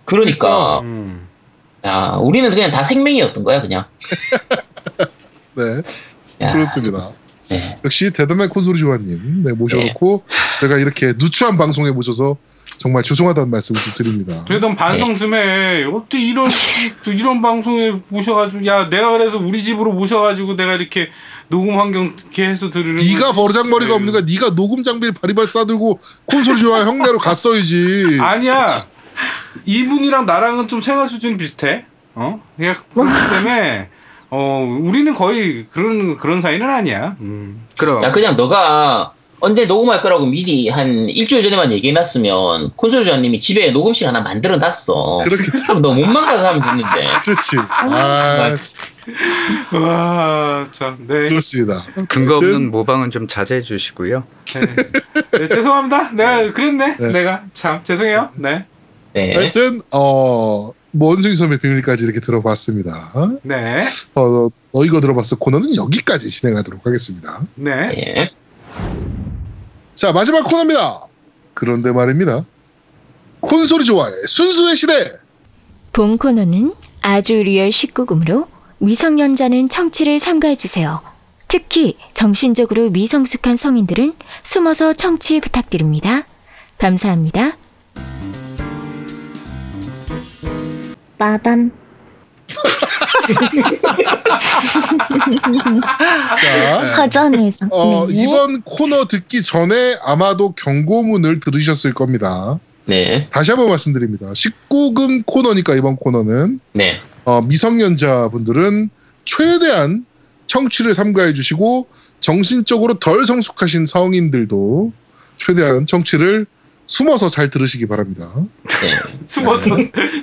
그러니까, 음. 야, 우리는 그냥 다 생명이었던 거야, 그냥. 네, 야, 그렇습니다. 네. 역시 대담한 콘솔이 조아님 네, 모셔놓고 제가 이렇게 누추한 방송에 모셔서 정말 죄송하다는 말씀을 좀 드립니다. 그래도 반성 좀 해. 어떻게 이런 또 이런 방송에 모셔가지고 야 내가 그래서 우리 집으로 모셔가지고 내가 이렇게 녹음 환경 해서 들으는. 네가 거지. 버르장머리가 없는 거야. 네가 녹음 장비를 바리바리 싸들고 콘솔 조아 형네로 갔어야지. 아니야. 이분이랑 나랑은 좀 생활 수준이 비슷해. 어? 그냥 그렇기 때문에 어 우리는 거의 그런 그런 사이는 아니야. 음. 그럼 야 그냥 너가 언제 녹음할 거라고 미리 한 일주일 전에만 얘기해놨으면 콘솔 주아님이 집에 녹음실 하나 만들어 놨어. 그렇겠지. 그럼 너 몸만 가서 하면 됐는데. 그렇지. 아, 와, 참, 네. 그렇습니다. 근거 없는 모방은 좀 자제해 주시고요. 네. 네, 죄송합니다. 내가 그랬네. 네. 내가 참 죄송해요. 네, 네. 하여튼 어. 뭐 원숭이 섬의 비밀까지 이렇게 들어봤습니다. 네, 어, 너 이거 들어봤어 코너는 여기까지 진행하도록 하겠습니다. 네. 네. 자 마지막 코너입니다. 그런데 말입니다. 콘솔이 조아의 순수의 시대. 본 코너는 아주 리얼 19금으로 미성년자는 청취를 삼가해 주세요. 특히 정신적으로 미성숙한 성인들은 숨어서 청취 부탁드립니다. 감사합니다. 빠밤. 자 허전해서. 어, 이번 코너 듣기 전에 아마도 경고문을 들으셨을 겁니다. 네. 다시 한번 말씀드립니다. 19금 코너니까 이번 코너는 네. 어, 미성년자분들은 최대한 청취를 삼가해 주시고 정신적으로 덜 성숙하신 성인들도 최대한 청취를 숨어서 잘 들으시기 바랍니다. 네. 숨어서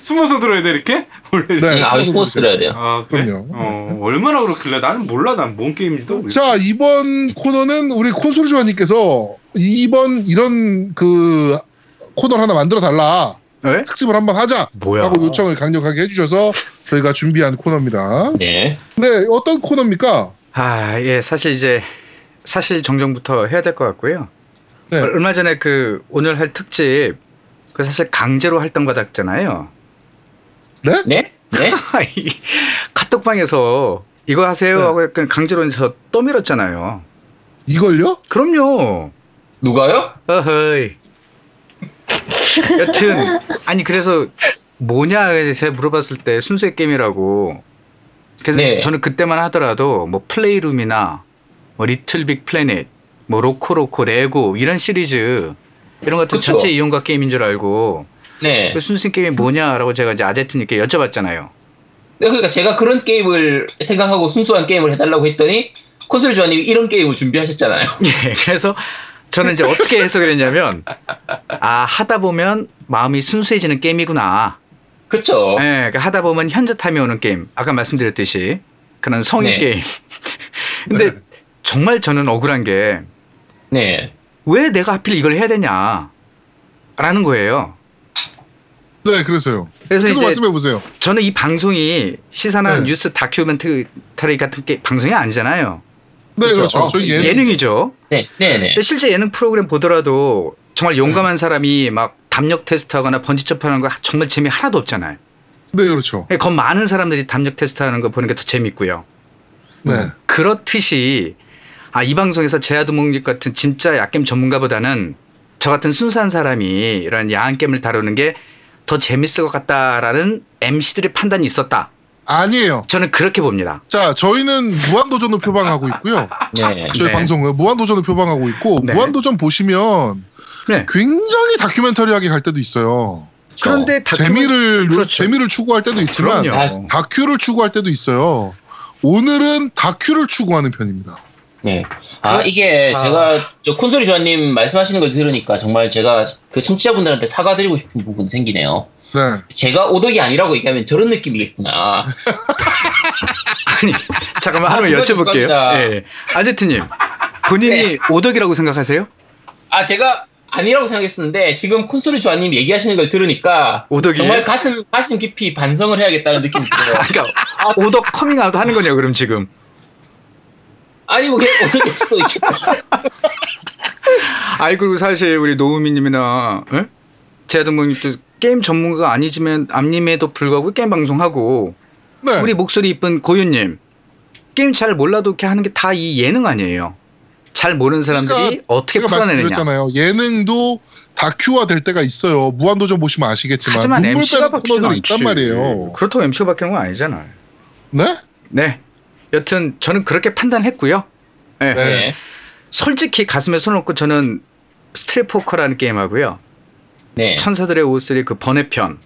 숨어서 들어야 돼 이렇게 원래. 네. 아, 숨어서 들어야 돼요. 아, 그래? 그럼요. 어, 얼마나 그렇길래 나는 몰라. 난 뭔 게임인지도. 자 이번 코너는 우리 콘솔 조아님께서 이번 이런 그 코너를 하나 만들어 달라 네? 특집을 한번 하자 뭐야? 라고 요청을 강력하게 해주셔서 저희가 준비한 코너입니다. 네. 네 어떤 코너입니까? 아, 예, 사실 이제 사실 정정부터 해야 될 것 같고요. 네. 얼- 얼마 전에 그 오늘 할 특집 그 사실 강제로 활동받았잖아요. 네? 네? 이 카톡방에서 이거 하세요 네. 하고 약간 강제로 저 떠밀었잖아요. 이걸요? 그럼요. 누가요? 어허이. 여튼 아니 그래서 뭐냐 제가 물어봤을 때 순수의 게임이라고. 그래서 네. 저는 그때만 하더라도 뭐 Playroom이나 뭐 Little Big Planet, 뭐 Loco Roco, 레고 이런 시리즈 이런 것들 그쵸. 전체 이용가 게임인 줄 알고 네. 그 순수의 게임이 뭐냐라고 제가 이제 아제트님께 여쭤봤잖아요. 네, 그러니까 제가 그런 게임을 생각하고 순수한 게임을 해달라고 했더니 콘솔 주아님이 이런 게임을 준비하셨잖아요. 예, 그래서 저는 이제 어떻게 해석을 했냐면 아 하다 보면 마음이 순수해지는 게임이구나. 그렇죠. 예, 그러니까 하다 보면 현저탐이 오는 게임. 아까 말씀드렸듯이 그런 성인 네. 게임. 근데 정말 저는 억울한 게 왜 네. 내가 하필 이걸 해야 되냐? 라는 거예요. 네 그래서요. 그래서 이제 말씀해 보세요. 저는 이 방송이 시사나 네. 뉴스 다큐멘터리 같은 게 방송이 아니잖아요. 네 그렇죠. 그렇죠. 어, 저희 예. 예능 예능 이죠. 네. 네. 네. 실제 예능 프로그램 보더라도 정말 용감한 사람이 막 담력 테스트하거나 번지 점프하는 거 정말 재미 하나도 없잖아요. 네 그렇죠. 겁 많은 사람들이 담력 테스트하는 거 보는 게 더 재밌고요. 네. 그렇듯이 아, 이 방송에서 제아두목님 같은 진짜 약겜 전문가보다는 저 같은 순수한 사람이 이런 야한 게임을 다루는 게 더 재밌을 것 같다라는 MC들의 판단이 있었다. 아니에요. 저는 그렇게 봅니다. 자 저희는 무한도전을 표방하고 있고요. 네. 저희 네. 방송은 무한도전을 표방하고 있고 네. 무한도전 보시면 네. 굉장히 다큐멘터리하게 갈 때도 있어요. 그런데 다큐- 재미를 그렇죠. 재미를 추구할 때도 있지만 그럼요. 다큐를 추구할 때도 있어요. 오늘은 다큐를 추구하는 편입니다. 네. 아, 이게 아. 제가 저 콘솔이 조아님 말씀하시는 걸 들으니까 정말 제가 그 청취자분들한테 사과드리고 싶은 부분 생기네요. 네. 제가 오덕이 아니라고 얘기하면 저런 느낌이겠구나. 아니 잠깐만 하나만 아, 여쭤볼게요. 예. 아제트님 본인이 네. 오덕이라고 생각하세요? 아, 제가 아니라고 생각했었는데 지금 콘솔이 조아님 얘기하시는 걸 들으니까 오덕이 정말 가슴 가슴 깊이 반성을 해야겠다는 느낌이 들어요. 그러니까 오덕 커밍아웃 하는 거냐 그럼 지금? 아니 뭐 그냥 수도 있겠다. 아이 그리고 사실 우리 노우미님이나 예? 제아동님도 게임 전문가가 아니지만 아님에도 불구하고 게임 방송하고 네. 우리 목소리 이쁜 고윤님 게임 잘 몰라도 이렇게 하는 게 다 이 예능 아니에요. 잘 모르는 사람들이 그러니까 어떻게 제가 풀어내느냐. 말씀드렸잖아요. 예능도 다큐화 될 때가 있어요. 무한도전 보시면 아시겠지만 하지만 MC가 바뀌는 있단 말이에요. 그렇다고 MC가 바뀌는 건 아니잖아요. 네? 네. 여튼 저는 그렇게 판단했고요. 네. 네. 네. 솔직히 가슴에 손 얹고 저는 스트레포커라는 게임 하고요. 네. 천사들의 옷을 그 번외편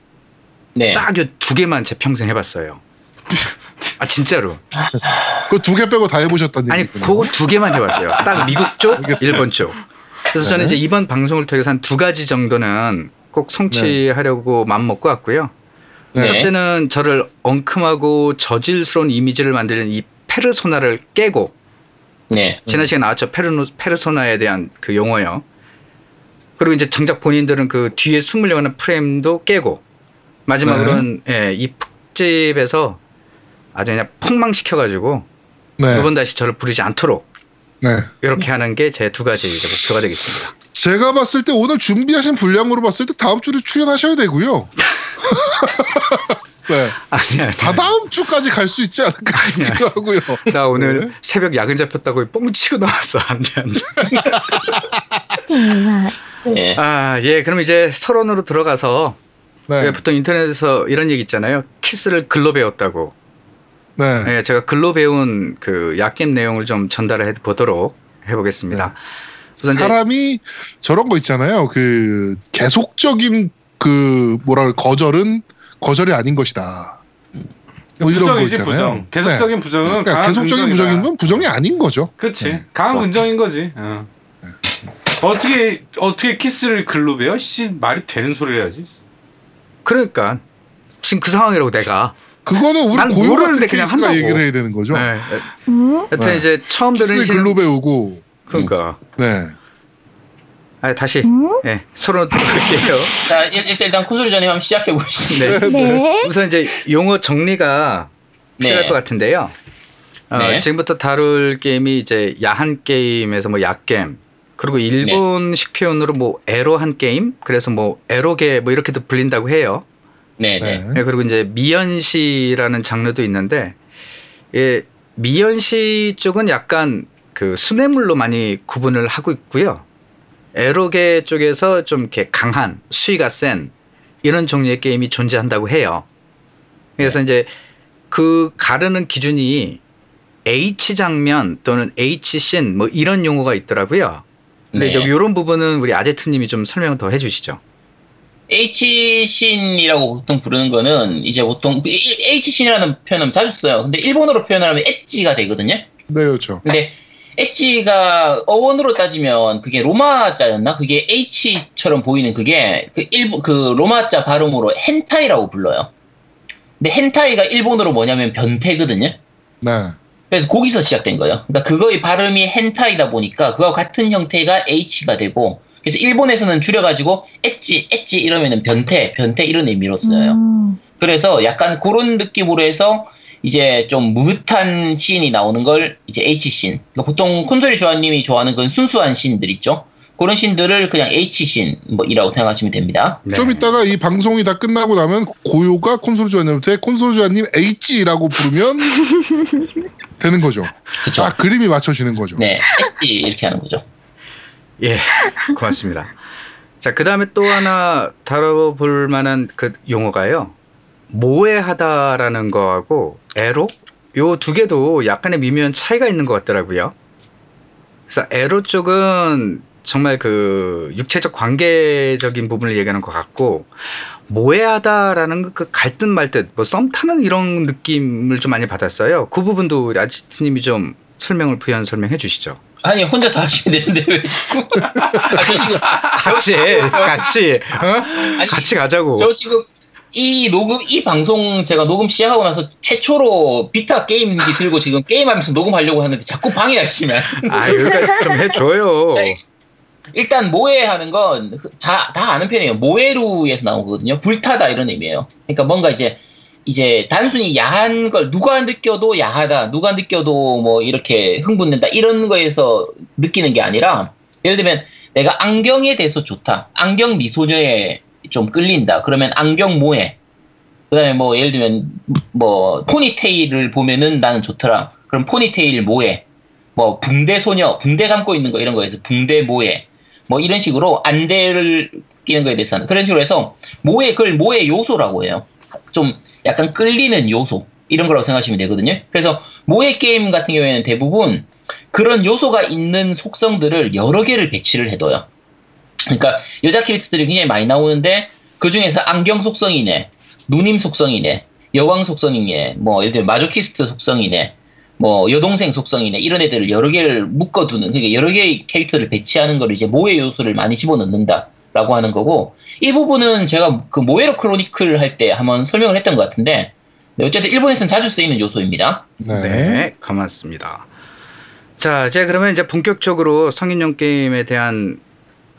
네. 딱요 두 개만 제 평생 해봤어요. 아 진짜로. 그 두 개 빼고 다 해보셨다는 아니. 그거 두 개만 해봤어요. 딱 미국 쪽, 알겠습니다. 일본 쪽. 그래서 저는 네. 이제 이번 방송을 통해서 한 두 가지 정도는 꼭 성취하려고 마음 먹고 왔고요. 네. 첫째는 저를 엉큼하고 저질스러운 이미지를 만드는 이 페르소나를 깨고 네. 지난 시간에 나왔죠 페르노, 페르소나에 대한 그 용어요. 그리고 이제 정작 본인들은 그 뒤에 숨으려고 하는 프레임도 깨고 마지막으로는 예, 이 푹집에서 아주 그냥 폭망시켜가지고 네. 두번 다시 저를 부르지 않도록 네. 이렇게 하는 게 제 두 가지 목표가 되겠습니다. 제가 봤을 때 오늘 준비하신 분량으로 봤을 때 다음 주에 출연하셔야 되고요. 네. 아니 아니. 다 다음 주까지 갈 수 있지 않을까 싶기도 하고요. 나 오늘 네. 새벽 야근 잡혔다고 뻥치고 나왔어 안 돼 안돼. 대박. 네. 아 예 그럼 이제 서론으로 들어가서 네. 예, 보통 인터넷에서 이런 얘기 있잖아요. 키스를 글로 배웠다고. 네. 예, 제가 글로 배운 그 약겜 내용을 좀 전달해 보도록 해보겠습니다. 네. 사람이 저런 거 있잖아요. 그 계속적인 그 뭐라 그래 거절은 거절이 아닌 것이다. 뭐 부정이지 있잖아요. 부정. 계속적인 부정은 그러니까 강한 계속적인 긍정이다. 부정인 건 부정이 아닌 거죠. 그렇지. 네. 강한 긍정인 거지. 어. 어떻게 어떻게 키스를 글로 배워? 씨 말이 되는 소리를 해야지. 그러니까 지금 그 상황이라고 내가. 그거는 우리 난 고유 모르는데 같은 그냥 케이스가 한다고. 얘기를 해야 되는 거죠. 예, 음? 하여튼 네. 이제 처음 키스를 들으시는 글로 배우고 그러니까 네. 아, 다시 음? 예, 서로 들어갈게요. 자, 일- 일단, 일단 콘솔 전에 한번 시작해 보시죠. 네. 네. 우선 이제 용어 정리가 필요할 네. 것 같은데요. 어, 네. 지금부터 다룰 게임이 이제 야한 게임에서 뭐 약겜 그리고 일본식 표현으로 뭐 에로한 게임 그래서 뭐 에로게 뭐 이렇게도 불린다고 해요. 네, 네. 네. 예, 그리고 이제 미연시라는 장르도 있는데 예, 미연시 쪽은 약간 그 수뇌물로 많이 구분을 하고 있고요. 에로게 쪽에서 좀 이렇게 강한 수위가 센 이런 종류의 게임이 존재한다고 해요. 그래서 이제 그 가르는 기준이 H 장면 또는 H 씬뭐 이런 용어가 있더라고요. 근데 네. 이런 부분은 우리 아제트님이 좀 설명 더 해주시죠. H신이라고 보통 부르는 거는 이제 보통 H신이라는 표현은 자주 써요. 근데 일본어로 표현하면 엣지가 되거든요. 네, 그렇죠. 근데 엣지가 어원으로 따지면 그게 로마자였나? 그게 H처럼 보이는 그게 그 일본 그 로마자 발음으로 헨타이라고 불러요. 근데 헨타이가 일본어로 뭐냐면 변태거든요. 네. 그래서 거기서 시작된 거예요. 그러니까 그거의 발음이 헨타이다 보니까 그와 같은 형태가 H가 되고 그래서 일본에서는 줄여가지고 엣지, 엣지 이러면은 변태, 변태 이런 의미로 써요. 음. 그래서 약간 그런 느낌으로 해서 이제 좀 무릇한 씬이 나오는 걸 이제 H 씬. 그러니까 보통 콘솔이 조아님이 좋아하는 그런 순수한 씬들 있죠. 그런 씬들을 그냥 H 씬 뭐이라고 생각하시면 됩니다. 네. 좀 이따가 이 방송이 다 끝나고 나면 고요가 콘솔 조아님한테 콘솔 조아님 H라고 부르면 되는 거죠. 그쵸? 딱 그림이 맞춰지는 거죠. 네, H 이렇게 하는 거죠. 예, 고맙습니다. 자, 그 다음에 또 하나 다뤄볼 만한 그 용어가요. 모해하다라는 거하고 에로? 요 두 개도 약간의 미묘한 차이가 있는 것 같더라고요. 그래서 에로 쪽은 정말 그 육체적 관계적인 부분을 얘기하는 것 같고, 모해하다라는 그 갈듯 말듯 뭐 썸 타는 이런 느낌을 좀 많이 받았어요. 그 부분도 아지트님이 좀 설명을 부연 설명해 주시죠. 아니 혼자 다 하시면 되는데 왜 자꾸? 같이 같이 어? 아니, 같이 가자고. 저 지금 이 녹음 이 방송 제가 녹음 시작하고 나서 최초로 비타 게임기 들고 지금 게임하면서 녹음하려고 하는데 자꾸 방해하시면 아 여기까지 좀 해줘요. 네. 일단 모해하는 건다다 아는 편이에요. 모해루에서 나오거든요. 불타다 이런 의미예요. 그러니까 뭔가 이제 이제 단순히 야한 걸 누가 느껴도 야하다, 누가 느껴도 뭐 이렇게 흥분된다 이런 거에서 느끼는 게 아니라 예를 들면 내가 안경에 대해서 좋다, 안경 미소녀에 좀 끌린다. 그러면 안경 모해. 그다음에 뭐 예를 들면 뭐 포니테일을 보면은 나는 좋더라. 그럼 포니테일 모해. 뭐 붕대 소녀, 붕대 감고 있는 거 이런 거에서 붕대 모해. 뭐 이런 식으로 안대를 끼는 거에 대해서는 그런 식으로 해서 모해 그걸 모해 요소라고 해요. 좀 약간 끌리는 요소 이런 거라고 생각하시면 되거든요. 그래서 모해 게임 같은 경우에는 대부분 그런 요소가 있는 속성들을 여러 개를 배치를 해둬요. 그러니까 여자 캐릭터들이 굉장히 많이 나오는데 그 중에서 안경 속성이네, 누님 속성이네, 여왕 속성이네, 뭐 예를 들어 마조히스트 속성이네, 뭐 여동생 속성이네 이런 애들을 여러 개를 묶어두는 그러니까 여러 개의 캐릭터를 배치하는 걸 이제 모에 요소를 많이 집어넣는다라고 하는 거고 이 부분은 제가 그 모에로 Chronicle 할 때 한번 설명을 했던 것 같은데 네, 어쨌든 일본에서는 자주 쓰이는 요소입니다. 네. 네, 고맙습니다. 자, 이제 그러면 이제 본격적으로 성인용 게임에 대한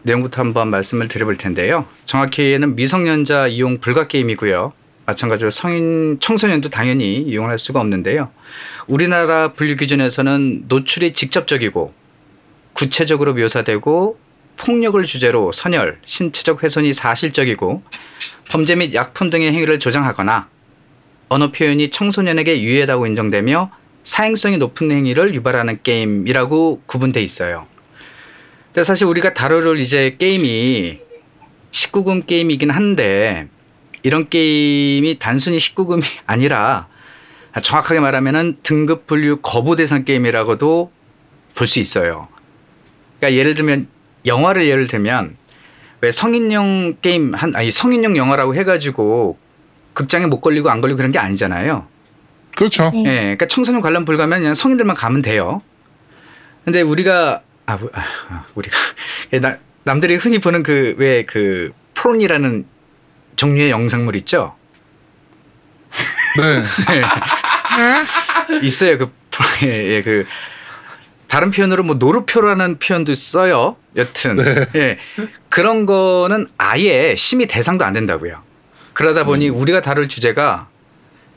내용부터 한번 말씀을 드려볼 텐데요. 정확히는 미성년자 이용 불가 게임이고요. 마찬가지로 성인 청소년도 당연히 이용할 수가 없는데요. 우리나라 분류 기준에서는 노출이 직접적이고 구체적으로 묘사되고 폭력을 주제로 선열, 신체적 훼손이 사실적이고 범죄 및 약품 등의 행위를 조장하거나 언어 표현이 청소년에게 유해하다고 인정되며 사행성이 높은 행위를 유발하는 게임이라고 구분돼 있어요. 근데 사실 우리가 다룰 이제 게임이 19금 게임이긴 한데 이런 게임이 단순히 19금이 아니라 정확하게 말하면은 등급 분류 거부 대상 게임이라고도 볼 수 있어요. 그러니까 예를 들면 영화를 예를 들면 왜 성인용 게임 한 아니 성인용 영화라고 해가지고 극장에 못 걸리고 안 걸리고 그런 게 아니잖아요. 그렇죠. 네. 예, 그러니까 청소년 관람 불가면 그냥 성인들만 가면 돼요. 근데 우리가 아, 우- 아, 아, 우리가 나, 남들이 흔히 보는 그 왜그 프론이라는 종류의 영상물 있죠? 네. 있어요. 그 예, 예, 그 다른 표현으로 뭐 노루표라는 표현도 써요. 여튼 예, 그런 거는 아예 심의 대상도 안 된다고요. 그러다 보니 우리가 다룰 주제가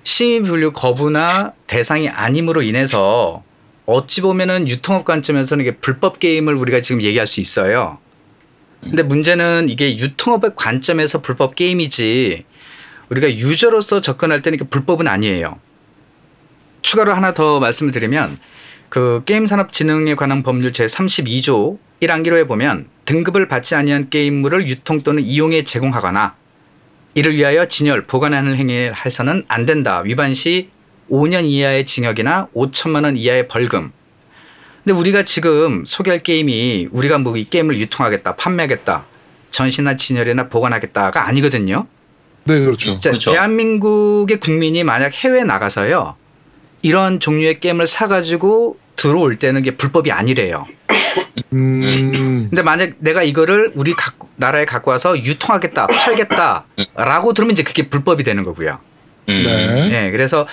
심의 분류 거부나 대상이 아님으로 인해서 어찌 보면은 유통업 관점에서는 이게 불법 게임을 우리가 지금 얘기할 수 있어요. 근데 문제는 이게 유통업의 관점에서 불법 게임이지 우리가 유저로서 접근할 때는 이게 불법은 아니에요. 추가로 하나 더 말씀을 드리면 그 게임산업진흥에 관한 법률 제 32조 1항 1호에 보면 등급을 받지 아니한 게임물을 유통 또는 이용에 제공하거나 이를 위하여 진열, 보관하는 행위를 해서는 안 된다. 위반 시 5년 이하의 징역이나 5천만 원 이하의 벌금. 근데 우리가 지금 소개할 게임이 우리가 뭐 이 게임을 유통하겠다, 판매하겠다, 전시나 진열이나 보관하겠다가 아니거든요. 네, 그렇죠. 자, 그렇죠. 대한민국의 국민이 만약 해외에 나가서요. 이런 종류의 게임을 사가지고 들어올 때는 게 불법이 아니래요. 음, 근데 만약 내가 이거를 우리 갖고- 나라에 갖고 와서 유통하겠다, 팔겠다라고 들으면 이제 그게 불법이 되는 거고요. 음. 네. 예, 그래서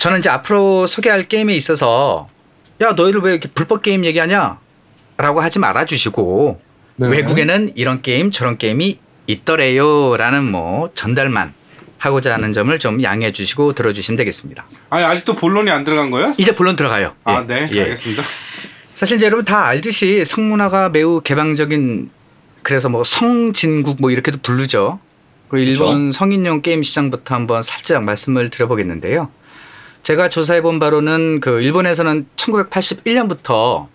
저는 이제 앞으로 소개할 게임에 있어서 야, 너희들 왜 이렇게 불법 게임 얘기하냐? 라고 하지 말아 주시고 네. 외국에는 이런 게임, 저런 게임이 있더래요. 라는 뭐 전달만 하고자 하는 점을 좀 양해해 주시고 들어주시면 되겠습니다. 아니 아직도 본론이 안 들어간 거예요? 이제 본론 들어가요. 아, 예, 네, 예. 알겠습니다. 사실 이제 여러분 다 알듯이 성문화가 매우 개방적인 그래서 뭐 성진국 뭐 이렇게도 부르죠. 그 일본 성인용 게임 시장부터 한번 살짝 말씀을 드려보겠는데요. 제가 조사해 본 바로는 그 일본에서는 1981년부터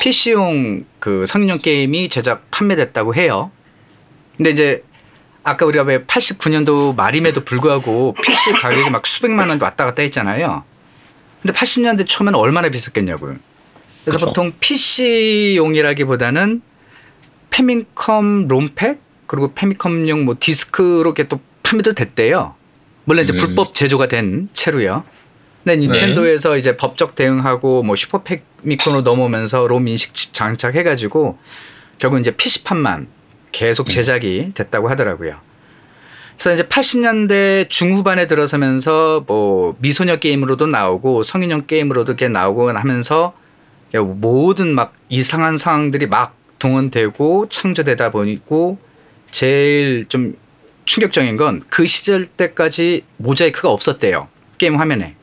PC용 그 성인용 게임이 제작 판매됐다고 해요. 근데 이제 아까 우리가 왜 89년도 말임에도 불구하고 PC 가격이 막 수백만 원 왔다 갔다 했잖아요. 근데 80년대 초면 얼마나 비쌌겠냐고요. 그래서 그쵸. 보통 PC용이라기보다는 페미컴 롬팩 그리고 페미컴용 뭐 디스크로 이렇게 또 판매도 됐대요. 물론 이제 음. 불법 제조가 된 채로요. 근데 닌텐도에서 이제 법적 대응하고 뭐 슈퍼 페미컴으로 넘어오면서 롬 인식 칩 장착해가지고 결국 이제 PC판만 계속 제작이 됐다고 하더라고요. 그래서 이제 80년대 중후반에 들어서면서 뭐 미소녀 게임으로도 나오고 성인용 게임으로도 이렇게 나오고 하면서 모든 막 이상한 상황들이 막 동원되고 창조되다 보니고 제일 좀 충격적인 건 그 시절 때까지 모자이크가 없었대요. 게임 화면에.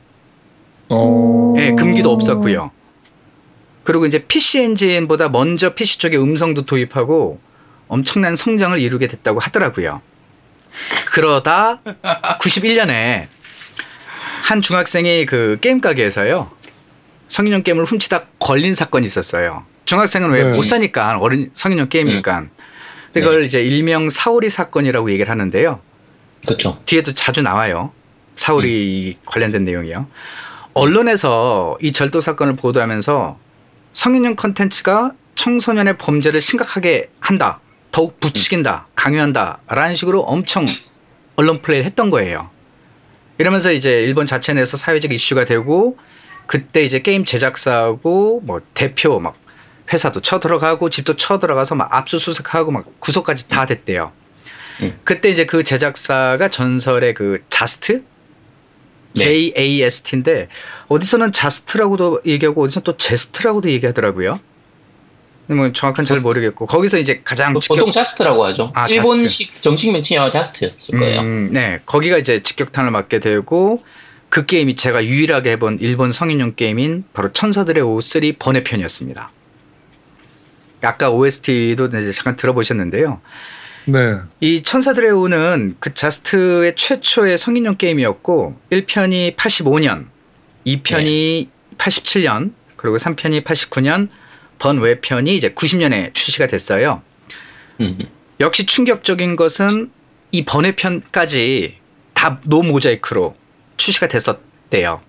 어, 예, 금기도 없었고요. 그리고 이제 PC 엔진보다 먼저 PC 쪽에 음성도 도입하고 엄청난 성장을 이루게 됐다고 하더라고요. 그러다 91년에 한 중학생이 그 게임 가게에서요. 성인용 게임을 훔치다 걸린 사건이 있었어요. 중학생은 왜 네. 못 사니까 어린 성인용 게임이니까. 그걸 이제 일명 사오리 사건이라고 얘기를 하는데요. 그렇죠. 뒤에도 자주 나와요. 사오리 관련된 내용이요. 언론에서 이 절도 사건을 보도하면서 성인용 컨텐츠가 청소년의 범죄를 심각하게 한다. 더욱 부추긴다, 강요한다 라는 식으로 엄청 언론 플레이를 했던 거예요. 이러면서 이제 일본 자체 내에서 사회적 이슈가 되고 그때 이제 게임 제작사하고 뭐 대표 막 회사도 쳐들어가고 집도 쳐들어가서 막 압수수색하고 막 구속까지 다 됐대요. 음. 그때 이제 그 제작사가 전설의 그 자스트 네. JAST인데 어디서는 자스트라고도 얘기하고 어디서는 또 제스트라고도 얘기하더라고요. 뭐 정확한 잘 모르겠고 거기서 이제 가장 보- 직격 보통 자스트라고 하죠. 아, 일본식 정식 명칭이 자스트였을 거예요. 음, 네, 거기가 이제 직격탄을 맞게 되고 그 게임이 제가 유일하게 해본 일본 성인용 게임인 바로 천사들의 O3 번외편이었습니다. 아까 OST도 이제 잠깐 들어보셨는데요. 네. 이 천사들의 오는 그 자스트의 최초의 성인용 게임이었고 1편이 85년, 2편이 87년, 그리고 3편이 89년, 번외편이 이제 90년에 출시가 됐어요. 음. 역시 충격적인 것은 이 번외편까지 다 노모자이크로 출시가 됐었대요.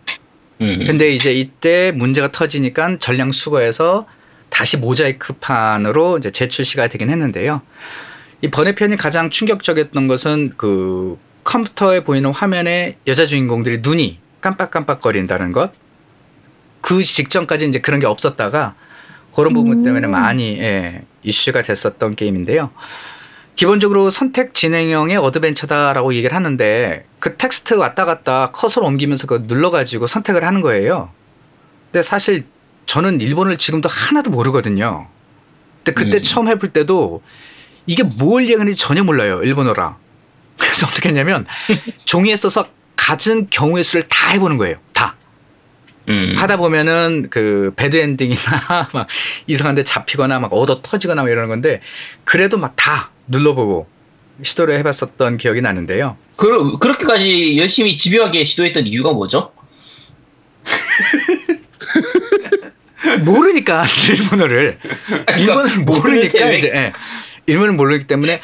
음. 근데 이제 이때 문제가 터지니까 전량 수거해서 다시 모자이크판으로 이제 재출시가 되긴 했는데요. 이 번외편이 가장 충격적이었던 것은 그 컴퓨터에 보이는 화면에 여자 주인공들이 눈이 깜빡깜빡거린다는 것. 그 직전까지 이제 그런 게 없었다가 그런 부분 때문에 많이 예, 이슈가 됐었던 게임인데요. 기본적으로 선택 진행형의 어드벤처다라고 얘기를 하는데 그 텍스트 왔다 갔다 커서로 옮기면서 그 눌러가지고 선택을 하는 거예요. 근데 사실 저는 일본을 지금도 하나도 모르거든요. 근데 그때 음. 처음 해볼 때도 이게 뭘 얘기하는지 전혀 몰라요. 일본어라. 그래서 어떻게 했냐면 종이에 써서 갖은 경우의 수를 다 해보는 거예요. 다. 음. 하다 보면은 그 배드 엔딩이나 막 이상한데 잡히거나 막 얻어 터지거나 막 이러는 건데 그래도 막 다 눌러보고 시도를 해봤었던 기억이 나는데요. 그, 그렇게까지 열심히 집요하게 시도했던 이유가 뭐죠? 모르니까 일본어를 그러니까 모르는데 모르니까 왜- 이제 예. 일본을 모르기 때문에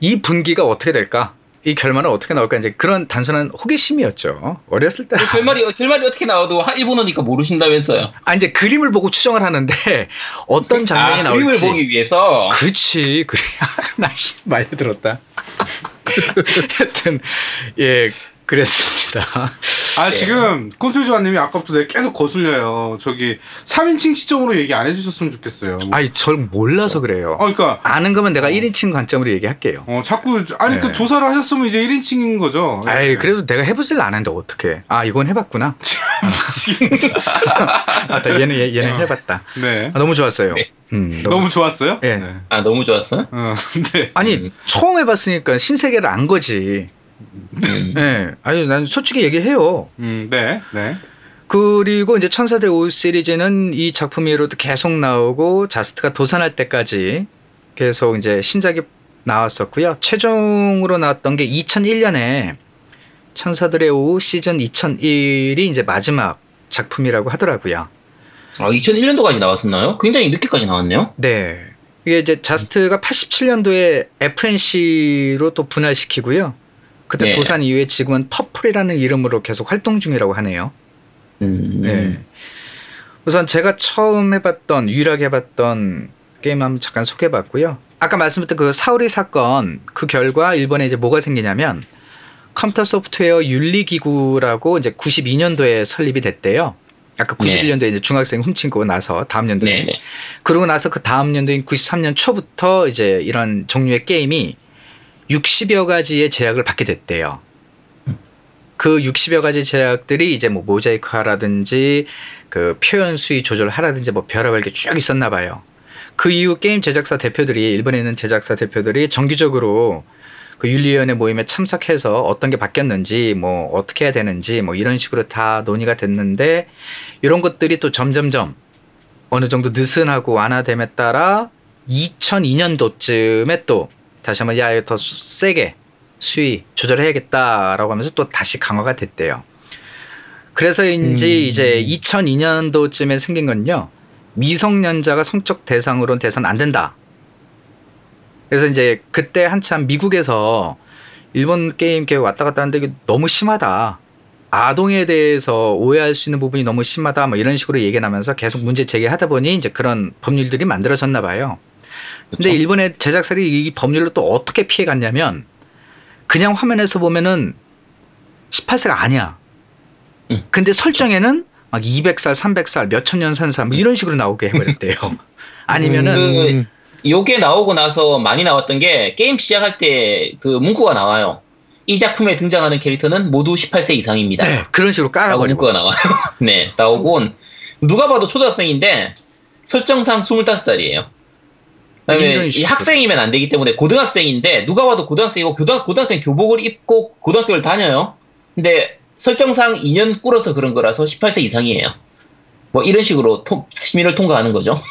이 분기가 어떻게 될까? 이 결말은 어떻게 나올까? 이제 그런 단순한 호기심이었죠. 어렸을 때. 그 결말이, 결말이 어떻게 나와도 한 일본어니까 모르신다면서요. 아 이제 그림을 보고 추정을 하는데 어떤 장면이 아, 나올지. 그림을 보기 위해서. 그치 그래 나씨 많이 들었다 하여튼 예 그랬습니다 아 지금 콘솔 조아님이 아까부터 계속 거슬려요. 저기 3인칭 시점으로 얘기 안 해주셨으면 좋겠어요. 뭐. 아니 절 몰라서 그래요 어, 그러니까 아는 거면 내가 1인칭 관점으로 얘기할게요 어 자꾸 아니 그 네. 조사를 하셨으면 이제 1인칭인 거죠. 아이 그래도 내가 해보질 않았는데 어떡해 아 이건 해봤구나 지금 아따 얘는 얘, 얘는 해봤다 네. 아, 너무 좋았어요 네. 음, 너무 좋았어요? 예. 네. 아, 너무 좋았어요? 어, 네. 아니 음. 처음 해봤으니까 신세계를 안 거지 음. 예 아니 난 솔직히 얘기해요 음, 네. 네. 그리고 이제 천사대 올 시리즈는 이 작품이 로도 계속 나오고 자스트가 도산할 때까지 계속 이제 신작이 나왔었고요. 최종으로 나왔던 게 2001년에 천사들의 오 시즌 2001이 이제 마지막 작품이라고 하더라고요. 아, 2001년도까지 나왔었나요? 굉장히 늦게까지 나왔네요. 네. 이게 이제 자스트가 87년도에 FNC로 또 분할시키고요. 그때 네. 도산 이후에 지금은 퍼플이라는 이름으로 계속 활동 중이라고 하네요. 음. 네. 우선 제가 처음 해봤던 유일하게 해봤던 게임 한번 잠깐 소개해봤고요. 아까 말씀드렸던 그 사오리 사건 그 결과 일본에 이제 뭐가 생기냐면 컴퓨터 소프트웨어 윤리기구라고 이제 92년도에 설립이 됐대요. 아까 91년도에 이제 중학생 훔친 거 나서 다음 연도에 네. 네. 그러고 나서 그 다음 연도인 93년 초부터 이제 이런 종류의 게임이 60여 가지의 제약을 받게 됐대요. 그 60여 가지 제약들이 이제 뭐 모자이크하라든지 그 표현 수위 조절하라든지 뭐 별의별 게 쭉 있었나 봐요. 그 이후 게임 제작사 대표들이 일본에 있는 제작사 대표들이 정기적으로 그 윤리위원회 모임에 참석해서 어떤 게 바뀌었는지 뭐 어떻게 해야 되는지 뭐 이런 식으로 다 논의가 됐는데 이런 것들이 또 점점점 어느 정도 느슨하고 완화됨에 따라 2002년도쯤에 또 다시 한번 야 이거 더 세게 수위 조절해야겠다라고 하면서 또 다시 강화가 됐대요. 그래서인지 음. 이제 2002년도쯤에 생긴 건요. 미성년자가 성적 대상으로는 돼선 안 된다. 그래서 이제 그때 한참 미국에서 일본 게임 계획 왔다 갔다 하는데 너무 심하다. 아동에 대해서 오해할 수 있는 부분이 너무 심하다. 뭐 이런 식으로 얘기 나면서 계속 문제 제기하다 보니 이제 그런 법률들이 만들어졌나 봐요. 근데 일본의 제작사들이 이 법률로 또 어떻게 피해 갔냐면 그냥 화면에서 보면은 18세가 아니야. 응. 근데 설정에는 막 200살, 300살, 몇천 년 산 사람 뭐 이런 식으로 나오게 해버렸대요. 아니면은 음, 요게 나오고 나서 많이 나왔던 게 게임 시작할 때 그 문구가 나와요. 이 작품에 등장하는 캐릭터는 모두 18세 이상입니다. 네, 그런 식으로 깔아버리고 문구가 나와요. 네, 나오곤 누가 봐도 초등학생인데 설정상 25살이에요. 이런 그다음에 이. 학생이면 안 되기 때문에 고등학생인데 누가 봐도 고등학생이고 고등, 고등학생 교복을 입고 고등학교를 다녀요. 근데 설정상 2년 꿇어서 그런 거라서 18세 이상이에요. 뭐 이런 식으로 통- 심의를 통과하는 거죠.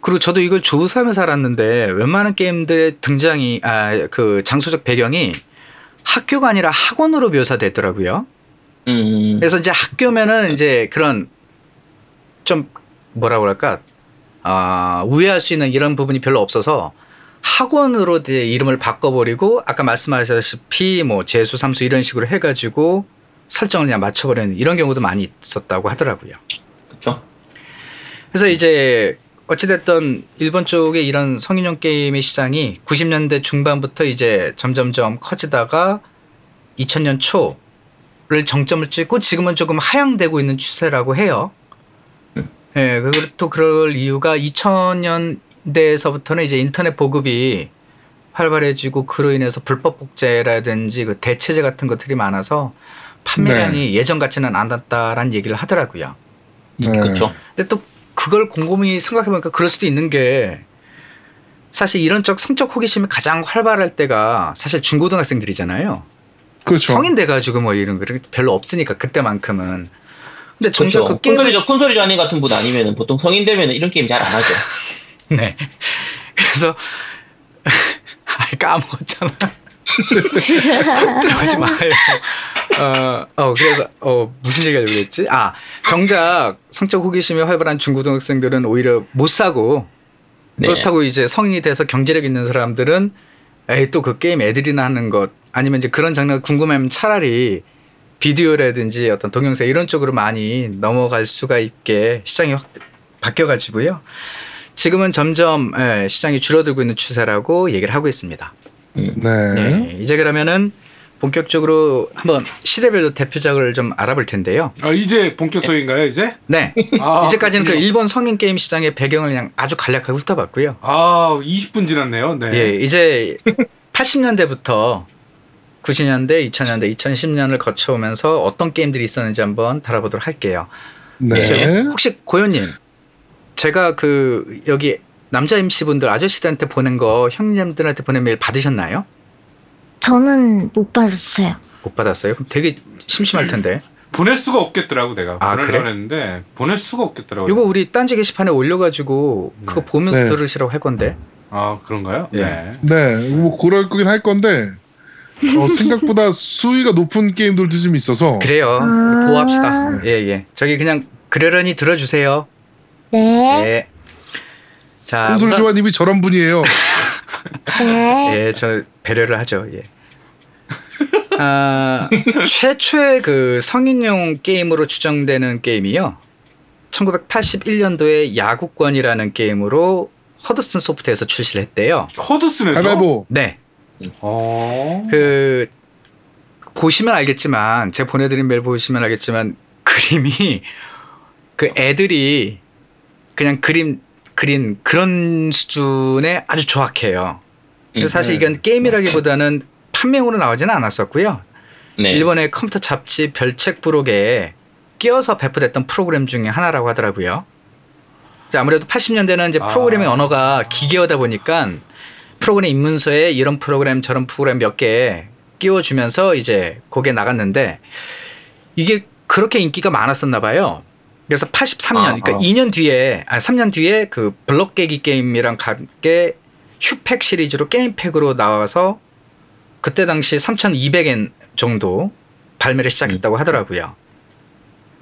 그리고 저도 이걸 조사하면서 알았는데 웬만한 게임들의 등장이 아 그 장소적 배경이 학교가 아니라 학원으로 묘사되더라고요. 음, 그래서 이제 학교면은 이제 그런 좀 뭐라 그럴까 아 우회할 수 있는 이런 부분이 별로 없어서 학원으로 이제 이름을 바꿔버리고 아까 말씀하셨다시피 뭐 재수 삼수 이런 식으로 해가지고 설정을 그냥 맞춰버리는 이런 경우도 많이 있었다고 하더라고요. 그렇죠. 그래서 이제 어찌됐든 일본 쪽의 이런 성인용 게임의 시장이 90년대 중반부터 이제 점점점 커지다가 2000년 초를 정점을 찍고 지금은 조금 하향되고 있는 추세라고 해요. 예, 그리고 또 그럴 이유가 2000년대에서부터는 이제 인터넷 보급이 활발해지고 그로 인해서 불법 복제라든지 그 대체제 같은 것들이 많아서 판매량이 예전 같지는 않았다라는 얘기를 하더라고요. 네. 그렇죠. 근데 또 그걸 곰곰이 생각해보니까 그럴 수도 있는 게 사실 이런 쪽 성적 호기심이 가장 활발할 때가 사실 중고등학생들이잖아요. 그렇죠. 성인 돼가지고 뭐 이런 거 별로 없으니까 그때만큼은. 근데 정작 그렇죠. 그 게임을 콘솔이 콘솔이 자님 같은 분 아니면 보통 성인 되면 이런 게임 잘 안 하죠. 네. 그래서 아이 까먹었잖아. 들어오지 마요. 어, 어 그래서 어 무슨 얘기 하려고 그랬지? 아 정작 성적 호기심이 활발한 중고등학생들은 오히려 못 사고 네. 그렇다고 이제 성인이 돼서 경제력 있는 사람들은 에이 또 그 게임 애들이나 하는 것 아니면 이제 그런 장르가 궁금하면 차라리 비디오라든지 어떤 동영상 이런 쪽으로 많이 넘어갈 수가 있게 시장이 확 바뀌어가지고요. 지금은 점점 예, 시장이 줄어들고 있는 추세라고 얘기를 하고 있습니다. 네. 네, 이제 그러면은 본격적으로 한번 시대별로 대표작을 좀 알아볼 텐데요. 아 이제 본격적인가요 이제? 네, 아, 이제까지는 그. 일본 성인 게임 시장의 배경을 그냥 아주 간략하게 훑어봤고요. 아 20분 지났네요. 네. 예, 이제 80년대부터 90년대, 2000년대, 2010년을 거쳐오면서 어떤 게임들이 있었는지 한번 다뤄보도록 할게요. 네. 혹시 고현님, 제가 그 여기 남자 MC 분들 아저씨들한테 보낸 거 형님들한테 보낸 메일 받으셨나요? 저는 못 받았어요. 못 받았어요? 그럼 되게 심심할 텐데. 보낼 수가 없겠더라고 내가 아, 보내려고 그래? 했는데 보낼 수가 없겠더라고. 이거 우리 딴지 게시판에 올려가지고 그거 네. 보면서 네. 들으시라고 할 건데. 아 그런가요? 예. 네. 네. 뭐 그럴 거긴 할 건데 어, 생각보다 수위가 높은 게임들도 좀 있어서 그래요. 아. 보호합시다. 예, 예. 저기 그냥 그러려니 들어주세요. 네, 예. 자, 콘솔 우선- 저런 분이에요. 네. 예, 저 배려를 하죠. 예. 아, 최초의 그 성인용 게임으로 추정되는 게임이요. 1981년도에 야구권이라는 게임으로 허드슨 소프트에서 출시를 했대요. 허드슨에서. 가위바위보. 네. 어. 그 보시면 알겠지만 제가 보내드린 메일 보시면 알겠지만 그림이 그 애들이 그냥 그림 그린 그런 수준의 아주 조악해요. 그래서 사실 네. 이건 게임이라기보다는 판명으로 나오지는 않았었고요. 네. 일본의 컴퓨터 잡지 별책 부록에 끼어서 배포됐던 프로그램 중에 하나라고 하더라고요. 자, 아무래도 80년대는 이제 아. 프로그래밍 언어가 기계어다 보니까 프로그램 입문서에 이런 프로그램 저런 프로그램 몇 개 끼워주면서 이제 거기에 나갔는데 이게 그렇게 인기가 많았었나 봐요. 그래서 83년, 아, 그러니까 아. 2년 뒤에, 아 3년 뒤에 그 블럭 깨기 게임이랑 함께 휴팩 시리즈로 게임팩으로 나와서 그때 당시 3,200엔 정도 발매를 시작했다고 하더라고요.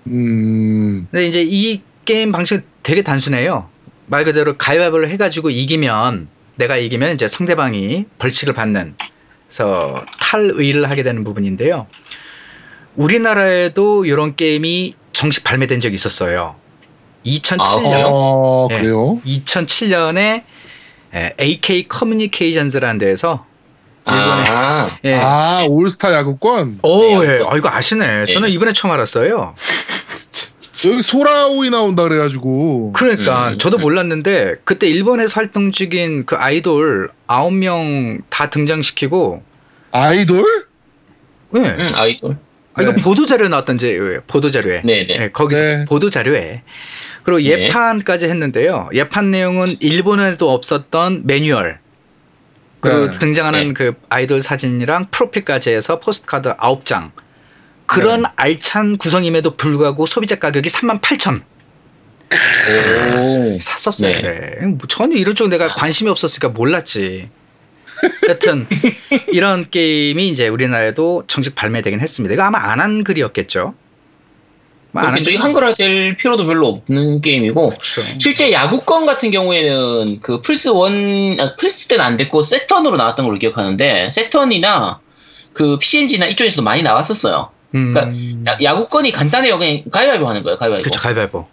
음. 근데 이제 이 게임 방식은 되게 단순해요. 말 그대로 가위바위보를 해가지고 이기면 내가 이기면 이제 상대방이 벌칙을 받는 그래서 탈의를 하게 되는 부분인데요. 우리나라에도 이런 게임이 정식 발매된 적이 있었어요. 2007년 아, 어, 네. 그래요? 2007년에 예, AK 커뮤니케이션즈라는 데에서 일본에 아, 예. 아 올스타 야구권 오, 네, 예. 아, 이거 아시네. 저는 이번에 처음 알았어요. 여기 소라오이 나온다 그래가지고 그러니까 음. 저도 몰랐는데 그때 일본에서 활동 중인 그 아이돌 9명 다 등장시키고 아이돌 예. 음, 아이돌. 아, 이거 네. 보도 자료에 나왔던 제 보도 자료에. 네네. 예, 거기서 네. 보도 자료에. 그리고 네. 예판까지 했는데요. 예판 내용은 일본에도 없었던 매뉴얼. 그리고 네. 등장하는 네. 그 아이돌 사진이랑 프로필까지 해서 postcard 9장. 그런 네. 알찬 구성임에도 불구하고 소비자 가격이 3만 8천. 오. 샀었어요. 네. 그래. 뭐 전혀 이런 쪽 내가 관심이 없었으니까 몰랐지. 여튼 이런 게임이 이제 우리나라에도 정식 발매되긴 했습니다. 이거 아마 안 한 글이었겠죠. 뭐안 그렇게 한글화 될 필요도 별로 없는 게임이고 그렇죠. 실제 야구권 같은 경우에는 그 플스 원 아, 플스 때는 안 됐고 세턴으로 나왔던 걸로 기억하는데 세턴이나 그 PCNG나 이쪽에서도 많이 나왔었어요. 음, 야, 야구권이 간단해요. 그냥 가위바위보 하는 거예요. 가위바위보. 그렇죠. 가위바위보.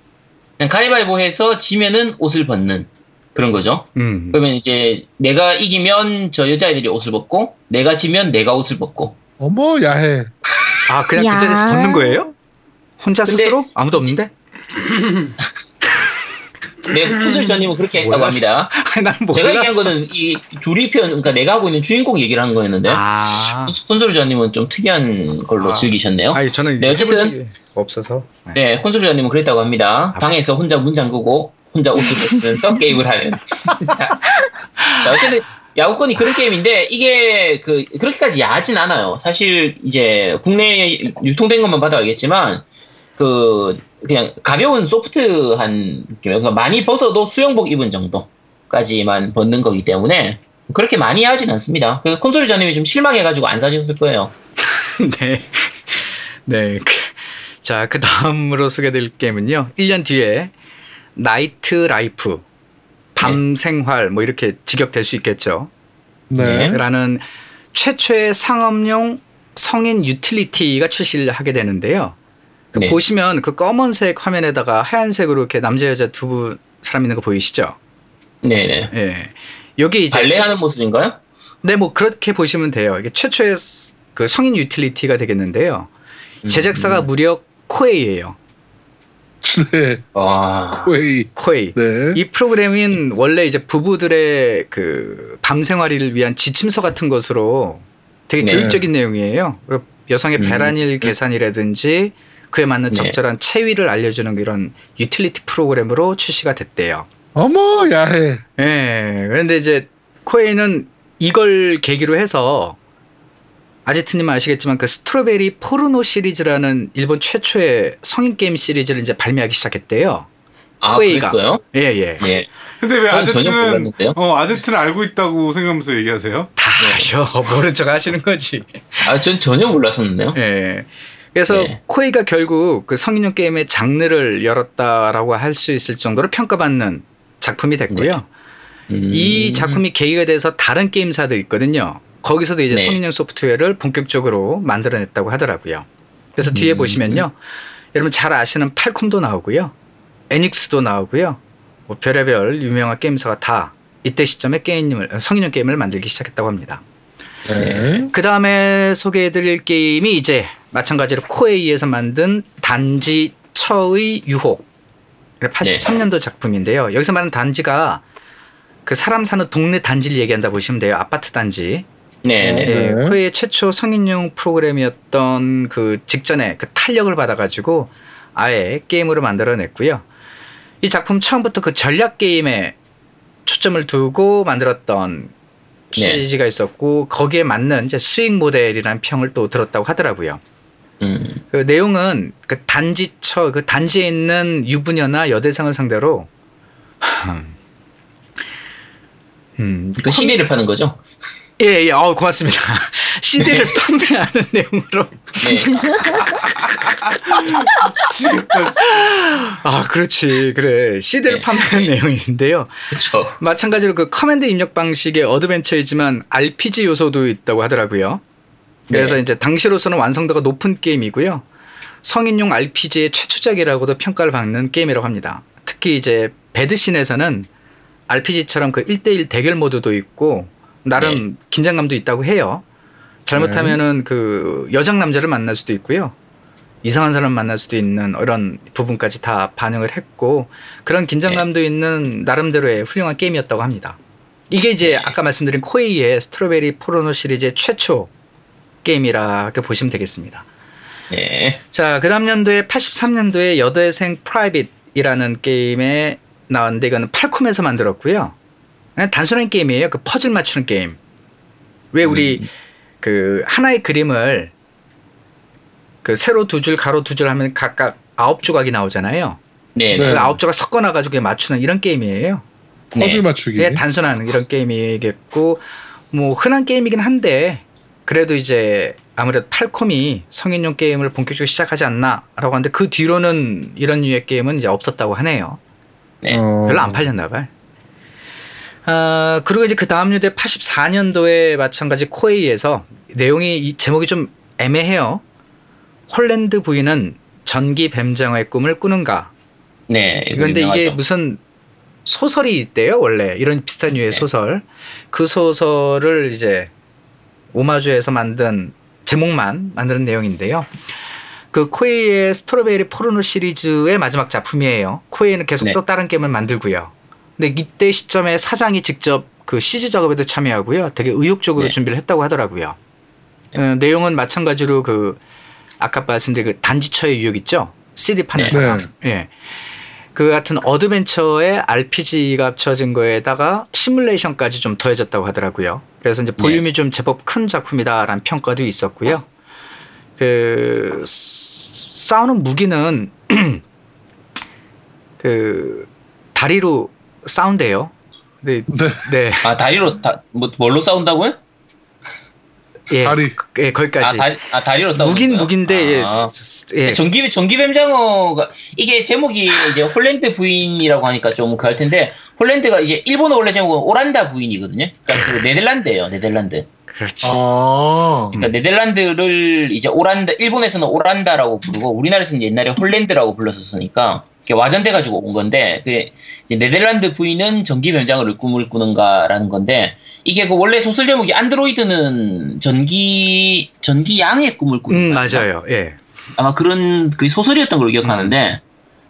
그냥 가위바위보 해서 지면은 옷을 벗는 그런 거죠. 음. 그러면 이제 내가 이기면 저 여자애들이 옷을 벗고 내가 지면 내가 옷을 벗고 어머 야해 아 그냥 야. 그 자리에서 벗는 거예요? 혼자 스스로? 아무도 없는데? 네, 콘솔자님은 그렇게 했다고. 합니다. 아니. 제가 얘기한 거는 이 조리편, 그러니까 내가 하고 있는 주인공 얘기를 하는 거였는데 아, 콘솔자님은 좀 특이한 걸로 아. 즐기셨네요. 아니 저는 네, 어쨌든. 없어서. 네. 네, 콘솔자님은 그랬다고 합니다. 아. 방에서 혼자 문 잠그고 혼자 옷을 벗으면서 게임을 하는. 자, 자, 어쨌든 야구권이 그런 게임인데 이게 그 그렇게까지 야하진 않아요. 사실 이제 국내에 유통된 것만 봐도 알겠지만 그 그냥 가벼운 소프트한 느낌, 그러니까 많이 벗어도 수영복 입은 정도까지만 벗는 거기 때문에 그렇게 많이 하진 않습니다. 그래서 콘솔 자님이 좀 실망해가지고 안 사셨을 거예요. 네. 네. 그- 자, 그 다음으로 소개될 게임은요. 1년 뒤에 Night Life, 밤 생활 뭐 이렇게 직역될 수 있겠죠. 네. 라는 최초의 상업용 성인 유틸리티가 출시를 하게 되는데요. 그 네. 보시면 그 검은색 화면에다가 하얀색으로 이렇게 남자 여자 두 사람 있는 거 보이시죠? 네네. 예. 여기 이제 발레하는 모습인가요? 네, 뭐 그렇게 보시면 돼요. 이게 최초의 스- 그 성인 유틸리티가 되겠는데요. 음. 제작사가 무려 코에이예요. 네. 와. 웨이. 코에이. 네. 이 프로그램은 원래 이제 부부들의 그 밤 생활을 위한 지침서 같은 것으로 되게 네. 교육적인 내용이에요. 그리고 여성의 음. 배란일 계산이라든지 그에 맞는 네. 적절한 체위를 알려주는 이런 유틸리티 프로그램으로 출시가 됐대요. 어머 야해. 예. 그런데 이제 코에이는 이걸 계기로 해서 아지트님 아시겠지만 그 스트로베리 포르노 시리즈라는 일본 최초의 성인 게임 시리즈를 이제 발매하기 시작했대요. 아, 코에이가. 그랬어요? 예, 예. 예. 근데 왜 아제트는. 어 아제트는 알고 있다고 생각하면서 얘기하세요? 다 아셔. 모른 척 하시는 거지. 아, 전 전혀 몰랐었는데요. 예. 그래서 네. 코에이가 결국 그 성인용 게임의 장르를 열었다라고 할 수 있을 정도로 평가받는 작품이 됐고요. 음. 이 작품이 계기가 돼서 다른 게임사도 있거든요. 거기서도 이제 네. 성인용 소프트웨어를 본격적으로 만들어냈다고 하더라고요. 그래서 뒤에 음. 보시면요. 여러분 잘 아시는 팔콤도 나오고요. 애닉스도 나오고요. 뭐 별의별 유명한 게임사가 다 이때 시점에 게임을 성인용 게임을 만들기 시작했다고 합니다. 네. 그 다음에 소개해드릴 게임이 이제 마찬가지로 코에이에서 만든 단지 처의 유혹. 83년도 작품인데요. 여기서 말하는 단지가 그 사람 사는 동네 단지를 얘기한다 보시면 돼요. 아파트 단지. 네네. 예, 네. 코에이 최초 성인용 프로그램이었던 그 직전에 그 탄력을 받아가지고 아예 게임으로 만들어냈고요. 이 작품 처음부터 그 전략 게임에 초점을 두고 만들었던 네. 취지가 있었고 거기에 맞는 이제 수익 모델이라는 평을 또 들었다고 하더라고요. 음. 그 내용은 그 단지처, 그 단지에 있는 유부녀나 여대생을 상대로 음, 그 CD를 파는 거죠? 예, 예, 어, 고맙습니다. CD를 판매하는 내용으로. 네. 아, 그렇지. 그래. CD를 네. 판매하는 내용인데요. 그렇죠. 마찬가지로 그 커맨드 입력 방식의 어드벤처이지만 RPG 요소도 있다고 하더라고요. 그래서 네. 이제 당시로서는 완성도가 높은 게임이고요. 성인용 RPG의 최초작이라고도 평가를 받는 게임이라고 합니다. 특히 이제 배드신에서는 RPG처럼 그 1대1 대결 모드도 있고 나름 긴장감도 있다고 해요. 잘못하면은 그 여장 남자를 만날 수도 있고요. 이상한 사람 만날 수도 있는 이런 부분까지 다 반영을 했고 그런 긴장감도 있는 나름대로의 훌륭한 게임이었다고 합니다. 이게 이제 아까 말씀드린 코에이의 스트로베리 포르노 시리즈의 최초 게임이라고 보시면 되겠습니다. 네. 자, 그 다음 연도에 83년도에 여대생 프라이빗이라는 게임이 나왔는데 이거는 팔콤에서 만들었고요. 그냥 단순한 게임이에요. 그 퍼즐 맞추는 게임. 왜 우리 그 하나의 그림을 그 세로 두 줄, 가로 두 줄 하면 각각 아홉 조각이 나오잖아요. 네. 네. 그 아홉 조각 섞어 놔 가지고 맞추는 이런 게임이에요. 네. 퍼즐 맞추기. 예, 단순한 이런 게임이겠고 뭐 흔한 게임이긴 한데 그래도 이제 아무래도 팔콤이 성인용 게임을 본격적으로 시작하지 않나라고 하는데 그 뒤로는 이런 류의 게임은 이제 없었다고 하네요. 네. 어. 별로 안 팔렸나 봐요. 아, 그리고 이제 그 다음 유대 84년도에 마찬가지 코에이에서 내용이 이 제목이 좀 애매해요. 홀랜드 부인은 전기 뱀장어의 꿈을 꾸는가? 네. 그런데 이게. 무슨 소설이 있대요, 원래. 이런 비슷한 류의 네. 소설. 그 소설을 이제 오마주해서 만든 제목만 만드는 내용인데요. 그 코에이의 스트로베리 포르노 시리즈의 마지막 작품이에요. 코에이는 계속 네. 또 다른 게임을 만들고요. 근데 이때 시점에 사장이 직접 그 CG 작업에도 참여하고요. 되게 의욕적으로 네. 준비를 했다고 하더라고요. 어, 내용은 마찬가지로 그 아까 말씀드린 그 단지처의 유혹 있죠? CD 파는 네. 예. 그 같은 어드벤처에 RPG가 합쳐진 거에다가 시뮬레이션까지 좀 더해졌다고 하더라고요. 그래서 이제 볼륨이 좀 제법 큰 작품이다라는 평가도 있었고요. 그 스- 싸우는 무기는 그 다리로 싸운대요. 네, 네. 네, 아 다리로 다, 뭐 뭘로 싸운다고요? 예, 다리. 예, 아, 거기까지. 다리, 아 다리로 싸운 무긴 무긴데 아. 예, 예, 전기 전기뱀장어가 이게 제목이 이제 홀랜드 부인이라고 하니까 좀 그럴 텐데 홀랜드가 이제 일본어 원래 제목은 오란다 부인이거든요. 그러니까 그 네덜란드예요, 네덜란드. 그렇죠. 아. 그러니까 네덜란드를 이제 오란다 일본에서는 오란다라고 부르고 우리나라에서는 옛날에 홀랜드라고 불렀었으니까 이게 와전돼 가지고 온 건데 그 네덜란드 부인은 전기 뱀장어 꿈을 꾸는가라는 건데 이게 그 원래 소설 제목이 안드로이드는 전기 전기 양의 꿈을 꾸는 음, 가 맞아요. 예. 아마 그런 그 소설이었던 걸로 기억하는데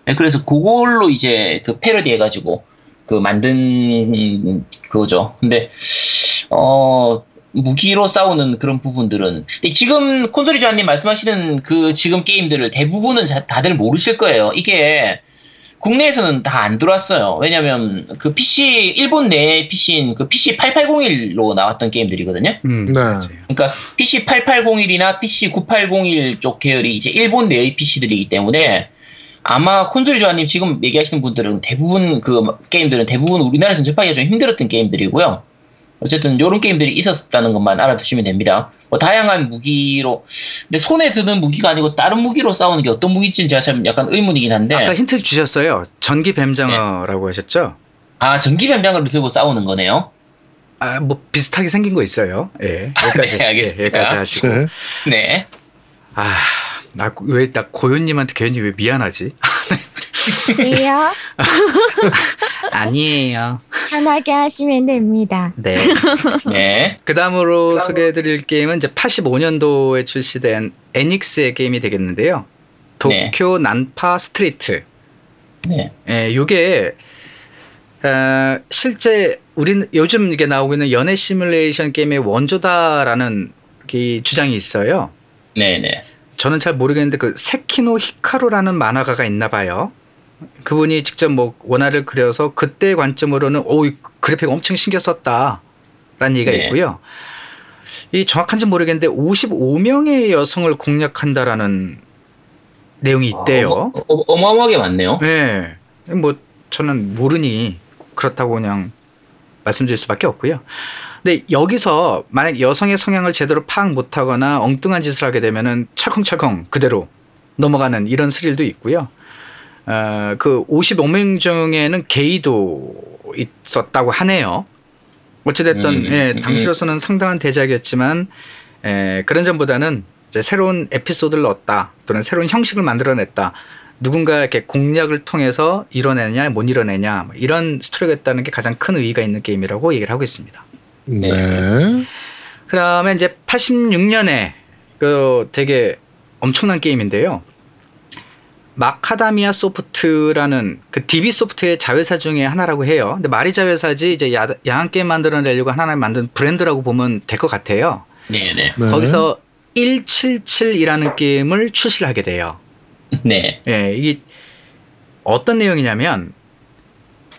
네, 그래서 그걸로 이제 그 패러디 해가지고 그 만든 그거죠. 근데 어 무기로 싸우는 그런 부분들은 지금 콘솔이 조아님 말씀하시는 그 지금 게임들을 대부분은 자- 다들 모르실 거예요. 이게 국내에서는 다 안 들어왔어요. 왜냐면 그 PC 일본 내 PC인 그 PC 8801로 나왔던 게임들이거든요. 음, 네. 그러니까 PC 8801이나 PC 9801 쪽 계열이 이제 일본 내의 PC들이기 때문에 아마 콘솔이 조아님 지금 얘기하시는 분들은 대부분 그 게임들은 대부분 우리나라에서 접하기가 좀 힘들었던 게임들이고요. 어쨌든 이런 게임들이 있었다는 것만 알아두시면 됩니다. 뭐 다양한 무기로 근데 손에 드는 무기가 아니고 다른 무기로 싸우는 게 어떤 무기인지 제가 참 약간 의문이긴 한데 아까 힌트 주셨어요. 전기 뱀장어라고 하셨죠? 아 전기 변장을 들고 싸우는 거네요. 아, 뭐 비슷하게 생긴 거 있어요. 예. 여기까지. 네, 알겠습니다. 예, 여기까지 하시고. 네. 네. 아, 나 왜 나 고현님한테 괜히 왜 미안하지? 왜요? 아니에요. 편하게 하시면 됩니다. 네. 네. 그 다음으로 소개해드릴 게임은 이제 85년도에 출시된 에닉스의 게임이 되겠는데요. 도쿄 난파 스트리트. 네. 예, 요게 어, 실제 우리는 요즘 이게 나오고 있는 연애 시뮬레이션 게임의 원조다라는 이 주장이 있어요. 네, 네. 저는 잘 모르겠는데 그 세키노 히카루라는 만화가가 있나 봐요. 그분이 직접 뭐 원화를 그려서 그때 관점으로는 오, 이 그래픽 엄청 신경 썼다라는 얘기가 네. 있고요. 이 정확한지 모르겠는데 55명의 여성을 공략한다라는 내용이 있대요. 어, 어, 어마 어마하게 많네요. 네. 뭐 저는 모르니 그렇다고 그냥 말씀드릴 수밖에 없고요. 근데 여기서 만약 여성의 성향을 제대로 파악 못하거나 엉뚱한 짓을 하게 되면은 철컹철컹 그대로 넘어가는 이런 스릴도 있고요. 어, 그 55명 중에는 게이도 있었다고 하네요. 어찌됐든 음, 예, 음. 당시로서는 상당한 대작이었지만 에, 그런 점보다는 이제 새로운 에피소드를 넣었다 또는 새로운 형식을 만들어냈다 누군가 이렇게 공략을 통해서 이뤄내냐 못 이뤄내냐 뭐 이런 스토리가 있다는 게 가장 큰 의의가 있는 게임이라고 얘기를 하고 있습니다. 네. 그다음에 이제 86년에 그 되게 엄청난 게임인데요. 마카다미아 소프트라는 그 DB 소프트의 자회사 중에 하나라고 해요. 근데 말이 자회사지 이제 야, 야한 게임 만들어내려고 하나 만든 브랜드라고 보면 될 것 같아요. 네네. 네. 거기서 177이라는 게임을 출시를 하게 돼요. 네. 예, 이게 어떤 내용이냐면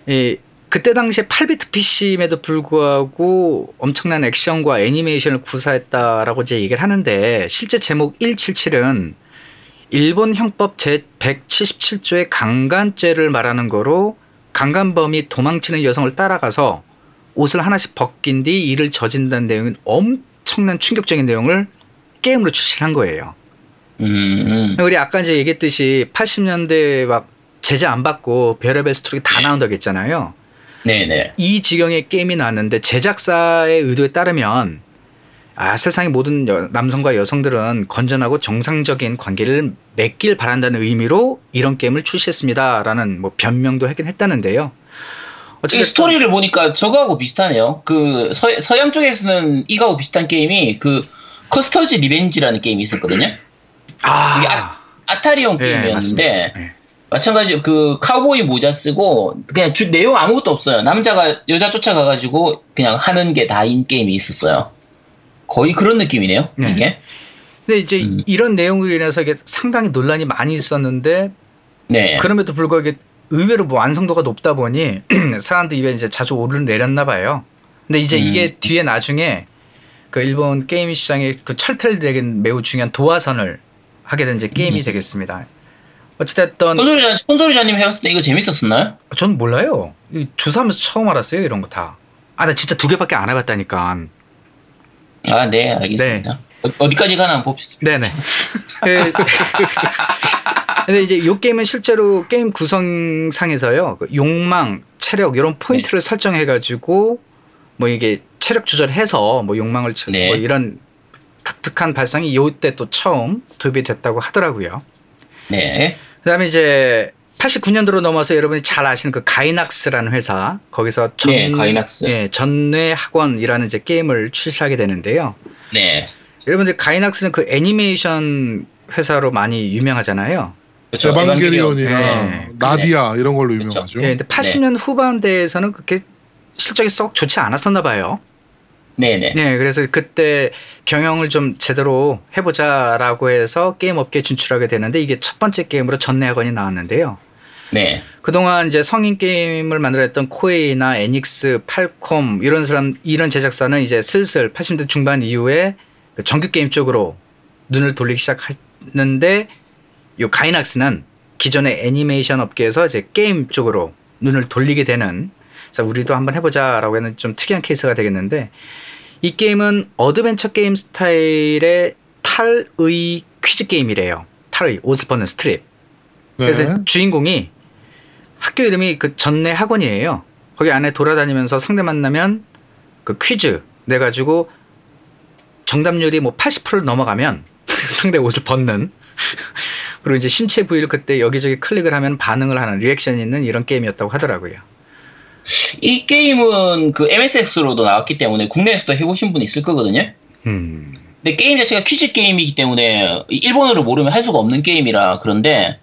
이 그때 당시에 8비트 PC임에도 불구하고 엄청난 액션과 애니메이션을 구사했다라고 이제 얘기를 하는데 실제 제목 177은 일본 형법 제 177조의 강간죄를 말하는 거로 강간범이 도망치는 여성을 따라가서 옷을 하나씩 벗긴 뒤 이를 저진다는 내용은 엄청난 충격적인 내용을 게임으로 출시를 한 거예요. 음. 우리 아까 이제 얘기했듯이 80년대 막 제재 안 받고 별의별 스토리 다 나온다고 했잖아요. 네네. 이 지경의 게임이 나왔는데 제작사의 의도에 따르면 아 세상의 모든 여- 남성과 여성들은 건전하고 정상적인 관계를 맺길 바란다는 의미로 이런 게임을 출시했습니다라는 뭐 변명도 하긴 했다는데요. 이 어쨌든 스토리를 보니까 저거하고 비슷하네요. 그 서, 서양 쪽에서는 이거하고 비슷한 게임이 그 커스터즈 리벤지라는 게임이 있었거든요. 이게 아, 아타리용 예, 게임이었는데 맞습니다. 예. 마찬가지로 그 카우보이 모자 쓰고 그냥 주, 내용 아무것도 없어요. 남자가 여자 쫓아가가지고 그냥 하는 게 다인 게임이 있었어요. 거의 그런 느낌이네요. 네. 이게. 근데 이제 음. 이런 내용으로 인해서 이게 상당히 논란이 많이 있었는데 네. 그럼에도 불구하고 이게 의외로 뭐 완성도가 높다 보니 사람들 입에 이제 자주 오르내렸나 봐요. 근데 이제 음. 이게 뒤에 나중에 그 일본 게임 시장의 그 철퇴를 내긴 매우 중요한 도화선을 하게 된 이제 게임이 음. 되겠습니다. 어찌됐든 콘솔이자 콘솔이자님 해봤을 때 이거 재밌었었나요? 전 몰라요. 이 조사하면서 처음 알았어요 이런 거 다. 아 나 진짜 두 개밖에 안 해봤다니까. 아, 네, 알겠습니다. 어, 디까지 가나 봅시다. 네네. 그- 근데 이제 이 게임은 실제로 게임 구성상에서요, 그 욕망, 체력 이런 포인트를 네. 설정해가지고 뭐 이게 체력 조절해서 뭐 욕망을 쳐- 네. 뭐 이런 독특한 발상이 요때 또 처음 도입이 됐다고 하더라고요. 네. 그다음에 이제 89년도로 넘어서 여러분이 잘 아시는 그 가이낙스라는 회사 거기서 전, 네, 가이낙스. 예, 전뇌 학원이라는 이제 게임을 출시하게 되는데요. 네. 여러분들 가이낙스는 그 애니메이션 회사로 많이 유명하잖아요. 그렇죠. 에반게리온이나 네. 나디아 이런 걸로 그렇죠. 유명하죠. 예, 근데 80년 후반대에서는 그렇게 실적이 썩 좋지 않았었나 봐요. 네네. 네, 그래서 그때 경영을 좀 제대로 해보자라고 해서 게임 업계에 진출하게 되는데 이게 첫 번째 게임으로 전뇌학원이 나왔는데요. 네. 그동안 이제 성인 게임을 만들었던 코에이나 에닉스, 팔콤 이런 사람 이런 제작사는 이제 슬슬 80대 중반 이후에 그 정규 게임 쪽으로 눈을 돌리기 시작했는데 요 가이낙스는 기존의 애니메이션 업계에서 이제 게임 쪽으로 눈을 돌리게 되는 그래서 우리도 한번 해보자라고 하는 좀 특이한 케이스가 되겠는데 이 게임은 어드벤처 게임 스타일의 탈의 퀴즈 게임이래요. 탈의 옷을 벗는 스트립. 네. 그래서 주인공이 학교 이름이 그 전뇌 학원이에요. 거기 안에 돌아다니면서 상대 만나면 그 퀴즈 내 가지고 정답률이 뭐 80% 넘어가면 상대 옷을 벗는 그리고 이제 신체 부위를 그때 여기저기 클릭을 하면 반응을 하는 리액션이 있는 이런 게임이었다고 하더라고요. 이 게임은 그 MSX로도 나왔기 때문에 국내에서도 해보신 분 있을 거거든요. 음. 근데 게임 자체가 퀴즈 게임이기 때문에 일본어를 모르면 할 수가 없는 게임이라 그런데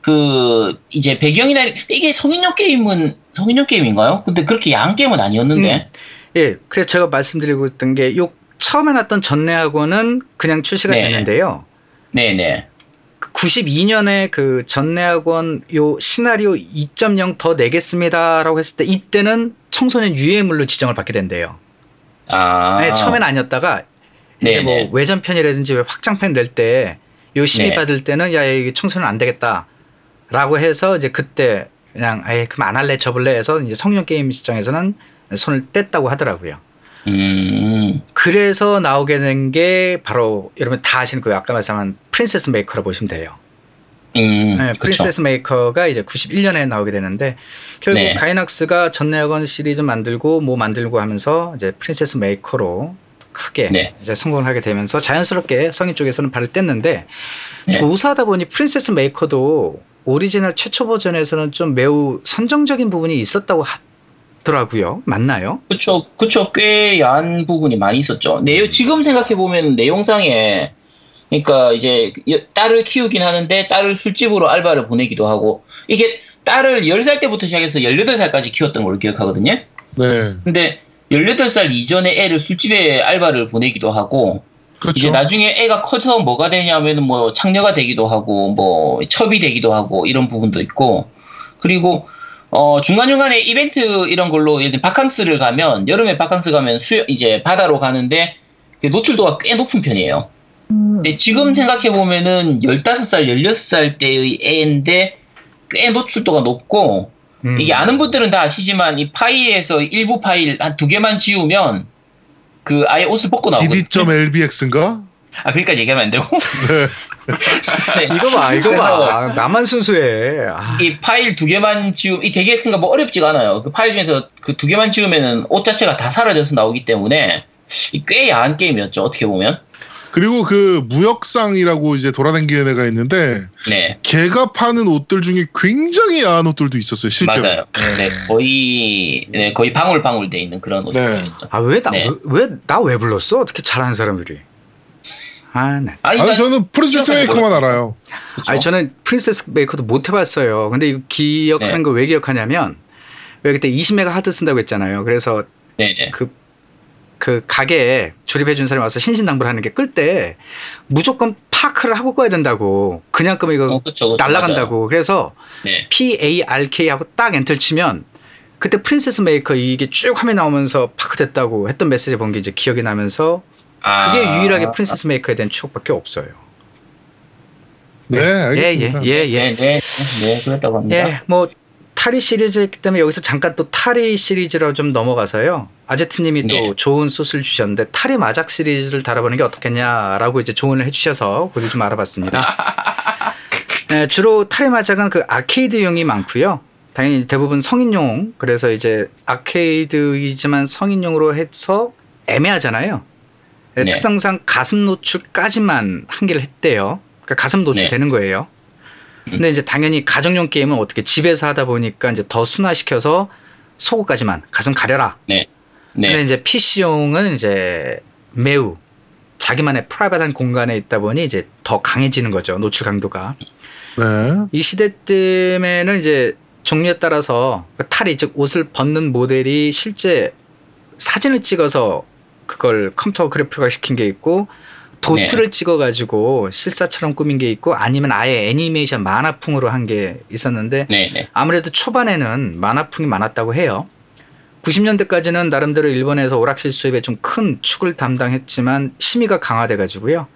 그 이제 배경이나 이게 성인용 게임은 성인용 게임인가요? 근데 그렇게 야한 게임은 아니었는데. 예, 그래서 제가 말씀드리고 있던 게 요 처음에 났던 전내학원은 그냥 출시가 네. 됐는데요. 네네. 92년에 그 전내학원 요 시나리오 2.0 더 내겠습니다라고 했을 때 이때는 청소년 유해물로 지정을 받게 된대요. 아. 네, 처음엔 아니었다가 이제 네네. 뭐 외전편이라든지 왜 확장편 낼 때 요 심의 네. 받을 때는 야 이게 청소년 안 되겠다라고 해서 이제 그때 그냥 아예 그럼 안 할래 접을래 해서 이제 성년 게임 시장에서는 손을 뗐다고 하더라고요. 음. 그래서 나오게 된 게 바로 여러분 다 아시는 그 아까 말씀한 프린세스 메이커라고 보시면 돼요. 음. 네. 프린세스 메이커가 이제 91년에 나오게 되는데 결국 네. 가이낙스가 전뇌학원 시리즈 만들고 뭐 만들고 하면서 이제 프린세스 메이커로 크게 네. 이제 성공을 하게 되면서 자연스럽게 성인 쪽에서는 발을 뗐는데 네. 조사하다 보니 프린세스 메이커도 오리지널 최초 버전에서는 좀 매우 선정적인 부분이 있었다고 하더라고요. 맞나요? 그쵸, 그쵸. 꽤 야한 부분이 많이 있었죠. 내용, 지금 생각해보면 내용상에, 그러니까 이제 여- 딸을 키우긴 하는데 딸을 술집으로 알바를 보내기도 하고, 이게 딸을 10살 때부터 시작해서 18살까지 키웠던 걸로 기억하거든요. 네. 근데 18살 이전에 애를 술집에 알바를 보내기도 하고, 이제 그렇죠. 나중에 애가 커서 뭐가 되냐면은 뭐 창녀가 되기도 하고 뭐 첩이 되기도 하고 이런 부분도 있고 그리고 어 중간중간에 이벤트 이런 걸로 예를 들어 바캉스를 가면 여름에 바캉스 가면 수 이제 바다로 가는데 그 노출도가 꽤 높은 편이에요. 근데 지금 생각해 보면은 15살, 16살 때의 애인데 꽤 노출도가 높고 음. 이게 아는 분들은 다 아시지만 이 파일에서 일부 파일 한 두 개만 지우면 그 아예 옷을 벗고 나오거든요. DD.LBX인가? 아, 그러니까 얘기하면 안 되고. 네. 이거 봐, 이거 봐. 나만 순수해. 아, 이 파일 두 개만 지우, 이 되게 그러니까 뭐 어렵지가 않아요. 그 파일 중에서 그 두 개만 지우면은 옷 자체가 다 사라져서 나오기 때문에 이꽤 야한 게임이었죠. 어떻게 보면. 그리고 그 무역상이라고 이제 돌아다니는 애가 있는데 네, 걔가 파는 옷들 중에 굉장히 야한 옷들도 있었어요 실제로. 맞아요. 네, 거의 네, 거의 방울방울 돼 있는 그런 네. 옷이었죠. 아, 왜 나, 네. 왜, 나 왜 불렀어? 어떻게 잘하는 사람들이. 아, 네. 아니, 아니 나- 저는 프린세스 메이커만 알아요. 그쵸? 아니 저는 프린세스 메이커도 못 해봤어요. 근데 이거 기억하는 네. 걸 왜 기억하냐면 왜 그때 20메가 하드 쓴다고 했잖아요. 그래서 네, 네. 그, 그 가게에 조립해준 사람이 와서 신신당부를 하는 게 끌 때 무조건 park를 하고 꺼야 된다고. 그냥 끄면 이거 어, 그쵸, 그쵸, 날라간다고. 그래서 맞아요. 네, PARK 하고 딱 엔터를 치면 그때 Princess Maker 이게 쭉 화면 나오면서 park 됐다고 했던 메시지 본 게 이제 기억이 나면서 아, 그게 유일하게 Princess Maker에 대한 추억밖에 없어요. 네, 알겠습니다. 예, 예, 예, 예. 네, 네, 네, 그랬다고 합니다. 예, 뭐 탈의 시리즈이기 때문에 여기서 잠깐 또 탈의 시리즈로 좀 넘어가서요. 아제트님이 또 네. 좋은 소스를 주셨는데 탈의 마작 시리즈를 다뤄보는 게 어떻겠냐라고 이제 조언을 해주셔서 그걸 좀 알아봤습니다. 예, 주로 타리 마작은 그 아케이드용이 많고요. 당연히 대부분 성인용 그래서 이제 아케이드이지만 성인용으로 해서 애매하잖아요. 예, 네. 특성상 가슴 노출까지만 한계를 했대요. 그러니까 가슴 노출 네. 되는 거예요. 근데 이제 당연히 가정용 게임은 어떻게 집에서 하다 보니까 이제 더 순화시켜서 속옷까지만 가슴 가려라. 네, 근데 네, 이제 PC용은 이제 매우 자기만의 프라이빗한 공간에 있다 보니 이제 더 강해지는 거죠. 노출 강도가. 네. 이 시대 때에는 이제 종류에 따라서 그 탈이 즉 옷을 벗는 모델이 실제 사진을 찍어서 그걸 컴퓨터 그래픽화 시킨 게 있고 도트를 찍어가지고 실사처럼 꾸민 게 있고 아니면 아예 애니메이션 만화풍으로 한 게 있었는데 네, 네. 아무래도 초반에는 만화풍이 많았다고 해요. 90년대까지는 나름대로 일본에서 오락실 수입에 좀 큰 축을 담당했지만 심의가 강화돼 가지고요.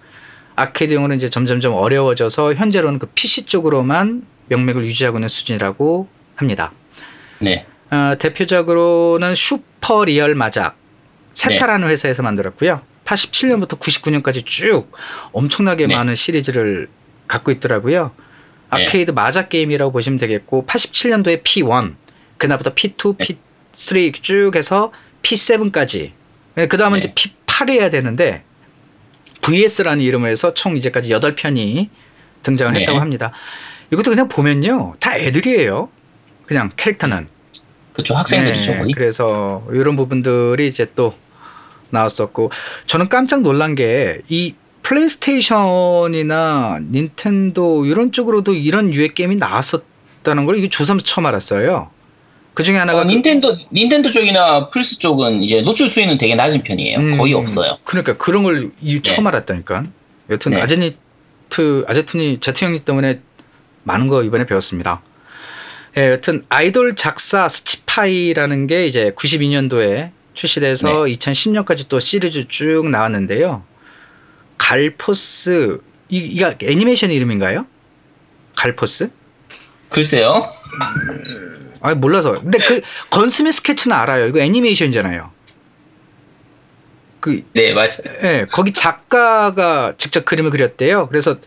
아케이드용으로 이제 점점점 어려워져서 현재로는 그 PC 쪽으로만 명맥을 유지하고 있는 수준이라고 합니다. 네. 어, 대표적으로는 Super Real 마작 Seta라는 회사에서 만들었고요. 87년부터 99년까지 쭉 엄청나게 네. 많은 시리즈를 갖고 있더라고요. 네. 아케이드 마작 게임이라고 보시면 되겠고 87년도에 P1, 그날부터 P2, 네. P3 쭉 해서 P7까지. 그 다음은 네. 이제 P8이 해야 되는데 VS라는 이름으로 해서 총 이제까지 8편이 등장을 네. 했다고 합니다. 이것도 그냥 보면요. 다 애들이에요. 그냥 캐릭터는. 그쵸, 학생들이죠, 네. 그래서 이런 부분들이 이제 또 나왔었고 저는 깜짝 놀란 게 이 플레이스테이션이나 닌텐도 이런 쪽으로도 이런 유의 게임이 나왔었다는 걸 이게 조사하면서 처음 알았어요. 그 중에 하나가 어, 닌텐도 닌텐도 쪽이나 플스 쪽은 이제 노출 수위는 되게 낮은 편이에요. 음, 거의 없어요. 그러니까 그런 걸 이- 처음 네. 알았다니까. 여튼 네. 아제니트 아제트니 제트 형님 때문에 많은 거 이번에 배웠습니다. 예, 여튼 아이돌 작사 스치파이라는 게 이제 92년도에 출시돼서 네. 2010년까지 또 시리즈 쭉 나왔는데요. 갈포스 이 이가 애니메이션 이름인가요? 갈포스? 글쎄요. 아 몰라서. 근데 그 건스미 스케치는 알아요. 이거 애니메이션이잖아요. 그 네, 맞아요. 예, 거기 작가가 직접 그림을 그렸대요. 그래서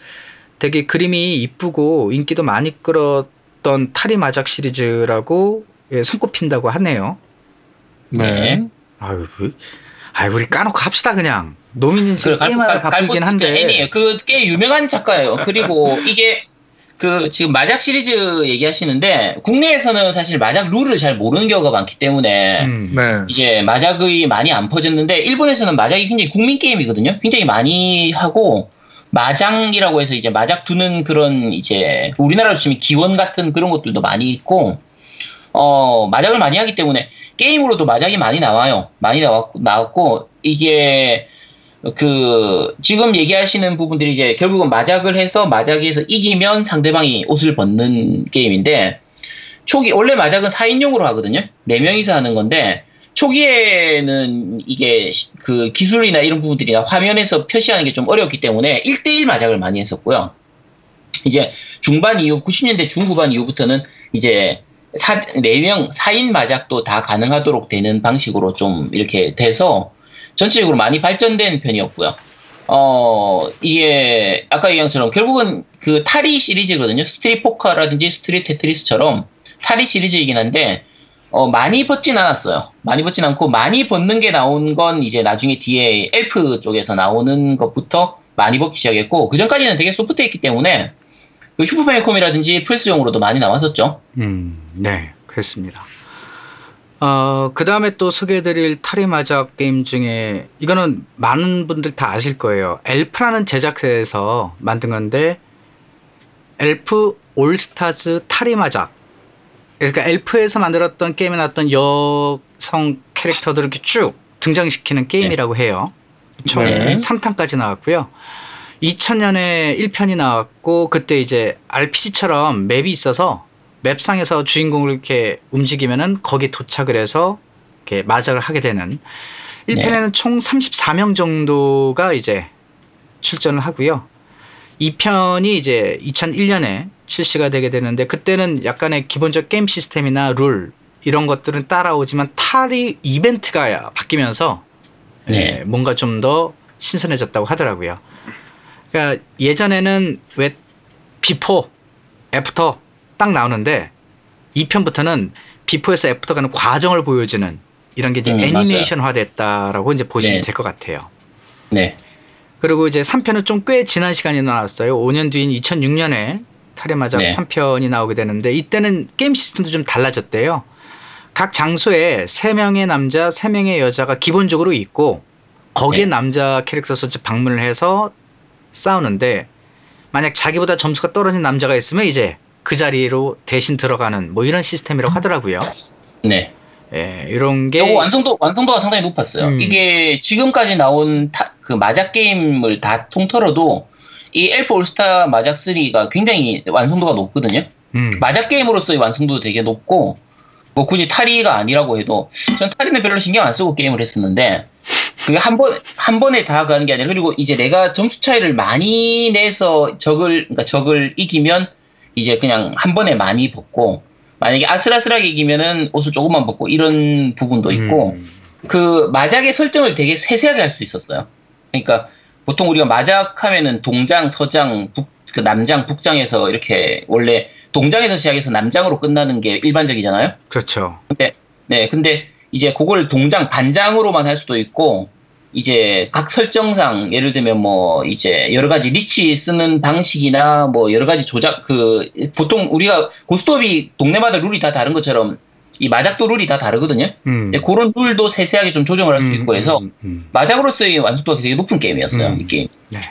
되게 그림이 이쁘고 인기도 많이 끌었던 타리 마작 시리즈라고 예, 손꼽힌다고 하네요. 네. 네. 아유, 그- 아유 우리 까놓고 합시다 그냥. 노민인 씨그 갈- 바쁘긴 한데. 애니에요. 그 꽤 유명한 작가예요. 그리고 이게 그 지금 마작 시리즈 얘기하시는데 국내에서는 사실 마작 룰을 잘 모르는 경우가 많기 때문에 음. 네. 이제 마작이 많이 안 퍼졌는데 일본에서는 마작이 굉장히 국민 게임이거든요. 굉장히 많이 하고 마장이라고 해서 이제 마작 두는 그런 이제 우리나라로 치면 기원 같은 그런 것들도 많이 있고 어 마작을 많이 하기 때문에 게임으로도 마작이 많이 나와요. 많이 나왔고 나왔고 이게 그 지금 얘기하시는 부분들이 이제 결국은 마작을 해서 마작에서 이기면 상대방이 옷을 벗는 게임인데 초기 원래 마작은 4인용으로 하거든요. 4명이서 하는 건데 초기에는 이게 시- 그 기술이나 이런 부분들이나 화면에서 표시하는 게 좀 어렵기 때문에 1대1 마작을 많이 했었고요. 이제 중반 이후 90년대 중후반 이후부터는 이제 사, 4명 4인 마작도 다 가능하도록 되는 방식으로 좀 이렇게 돼서 전체적으로 많이 발전된 편이었고요. 어, 이게 아까 얘기한 것처럼 결국은 그 탈의 시리즈거든요. strip 포커라든지 strip 테트리스처럼 탈의 시리즈이긴 한데 어, 많이 벗진 않았어요. 많이 벗진 않고 많이 벗는 게 나온 건 이제 나중에 뒤에 엘프 쪽에서 나오는 것부터 많이 벗기 시작했고 그 전까지는 되게 소프트했기 때문에 그 슈퍼패미컴이라든지 플스용으로도 많이 나왔었죠. 음, 네, 그렇습니다. 어, 그 다음에 또 소개해드릴 타리마작 게임 중에 이거는 많은 분들 다 아실 거예요. 엘프라는 제작사에서 만든 건데 엘프 올스타즈 타리마작. 그러니까 엘프에서 만들었던 게임에 나왔던 여성 캐릭터들을 이렇게 쭉 등장시키는 게임이라고 해요. 총 네. 3탄까지 나왔고요. 2000년에 1편이 나왔고 그때 이제 RPG처럼 맵이 있어서 맵상에서 주인공을 이렇게 움직이면은 거기 도착을 해서 이렇게 마작을 하게 되는 1편에는 총 34명 정도가 이제 출전을 하고요. 2편이 이제 2001년에 출시가 되게 되는데 그때는 약간의 기본적 게임 시스템이나 룰 이런 것들은 따라오지만 탈이 이벤트가 바뀌면서 네. 예, 뭔가 좀 더 신선해졌다고 하더라고요. 그러니까 예전에는 왜 before, after 딱 나오는데 2편부터는 before에서 after 가는 과정을 보여주는 이런 게 이제 음, 애니메이션화 됐다라고 이제 보시면 네. 될것 같아요. 네. 그리고 이제 3편은 좀 꽤 지난 시간이 나왔어요. 5년 뒤인 2006년에 탈의마작 네. 3편이 나오게 되는데 이때는 게임 시스템도 좀 달라졌대요. 각 장소에 3명의 남자, 3명의 여자가 기본적으로 있고 거기에 네. 남자 캐릭터 선수 방문을 해서 싸우는데 만약 자기보다 점수가 떨어진 남자가 있으면 이제 그 자리로 대신 들어가는 뭐 이런 시스템이라고 하더라고요. 네. 예, 이런 게 요거 완성도 완성도가 상당히 높았어요. 음. 이게 지금까지 나온 타- 그 마작 게임을 다 통틀어도 이 엘프 올스타 마작 3가 굉장히 완성도가 높거든요. 음, 마작 게임으로서의 완성도도 되게 높고 뭐 굳이 타리가 아니라고 해도 전 타리는 별로 신경 안 쓰고 게임을 했었는데 그게 한 번 한 번에 다 가는 게 아니라 그리고 이제 내가 점수 차이를 많이 내서 적을 그러니까 적을 이기면 이제 그냥 한 번에 많이 벗고 만약에 아슬아슬하게 이기면은 옷을 조금만 벗고 이런 부분도 있고 음, 그 마작의 설정을 되게 세세하게 할 수 있었어요. 그러니까 보통 우리가 마작하면은 동장, 서장, 북, 그 남장, 북장에서 이렇게 원래 동장에서 시작해서 남장으로 끝나는 게 일반적이잖아요. 그렇죠. 네, 근데 이제 그걸 동장, 반장으로만 할 수도 있고 이제 각 설정상 예를 들면 뭐 이제 여러 가지 리치 쓰는 방식이나 뭐 여러 가지 조작 그 보통 우리가 고스톱이 동네마다 룰이 다 다른 것처럼 이 마작도 룰이 다 다르거든요. 음. 네, 그런 룰도 세세하게 좀 조정을 할수 있고 해서 음, 음, 마작으로서의 완성도가 되게 높은 게임이었어요. 음. 이 게임.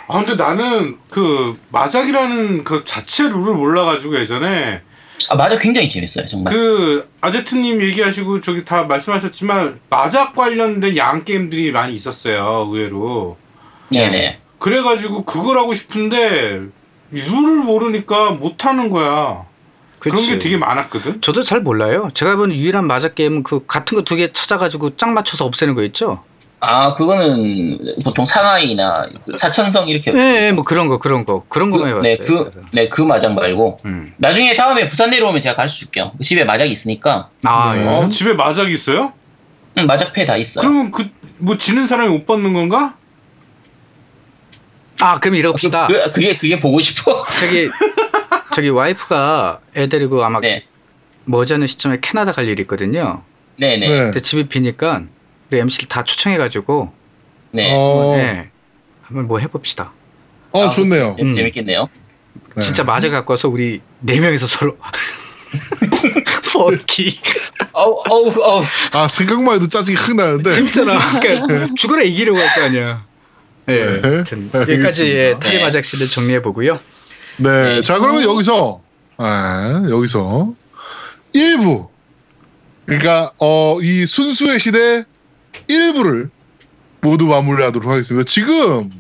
아 근데 나는 그 마작이라는 그 자체 룰을 몰라가지고 예전에 아 마작 굉장히 재밌어요, 정말. 그 아제트님 얘기하시고 저기 다 말씀하셨지만 마작 관련된 양 게임들이 많이 있었어요 의외로 네네. 그래가지고 그걸 하고 싶은데 룰을 모르니까 못하는 거야 그런 그치. 게 되게 많았거든 저도 잘 몰라요. 제가 본 유일한 마작 게임은 그 같은 거 두 개 찾아가지고 짝 맞춰서 없애는 거 있죠. 아 그거는 보통 상하이나 그 사천성 이렇게. 예, 예, 뭐 그런 거 그런 거 그런 거만 해봤어요. 네, 그, 네, 그 마작 말고. 음. 나중에 다음에 부산 내려오면 제가 가르쳐 줄게요. 집에 마작이 있으니까. 아, 네. 예. 어, 집에 마작이 있어요? 응, 마작패 다 있어요. 그러면 그 뭐 지는 사람이 못 받는 건가? 아, 그럼 이러 봅시다. 그, 그 게, 그게 보고 싶어. 저기 저기 와이프가 애 데리고 아마 네. 머지않은 시점에 캐나다 갈 일이 있거든요. 네네. 네. 근데 집이 비니까 우리 MC를 다 초청해가지고 네. 어, 네, 한번 뭐 해봅시다. 어, 좋네요. 재- 음. 재밌겠네요. 네. 진짜 맞아 갖고 와서 우리 네 명이서 서로 버키 어우 어우 어우 아 생각만 해도 짜증이 확 나는데 재밌잖아. 그러니까 죽어라 이기려고 할 거 아니야. 예, 네. 아무튼 여기까지. 예, 타리 네. 마작시를 정리해 보고요. 네, 자 그러면 여기서 아, 여기서 1부 그러니까 어, 이 순수의 시대 1부를 모두 마무리하도록 하겠습니다. 지금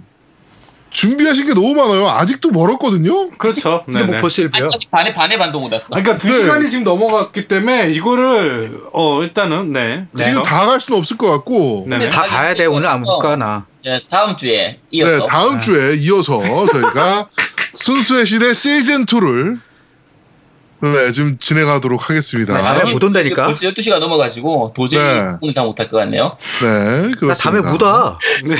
준비하신 게 너무 많아요. 아직도 멀었거든요. 그렇죠. 근데 네네. 뭐 벌써 1부야? 아직 반에 반에 반도 못 왔어. 아, 그러니까 두 네. 시간이 지금 넘어갔기 때문에 이거를 어 일단은 네. 지금 다 갈 수는 없을 것 같고 네네. 다 가야 돼. 오늘 안못 가나. 네, 다음 주에 이어서 네, 다음 주에 이어서 저희가 순수의 시대 시즌 2를 네, 지금 진행하도록 하겠습니다. 네, 다음에 못 온다니까. 벌써 12시가 넘어가지고 도저히 네. 오늘 다 못할 것 같네요. 네, 나 그렇습니다. 다음에 못 와. 네.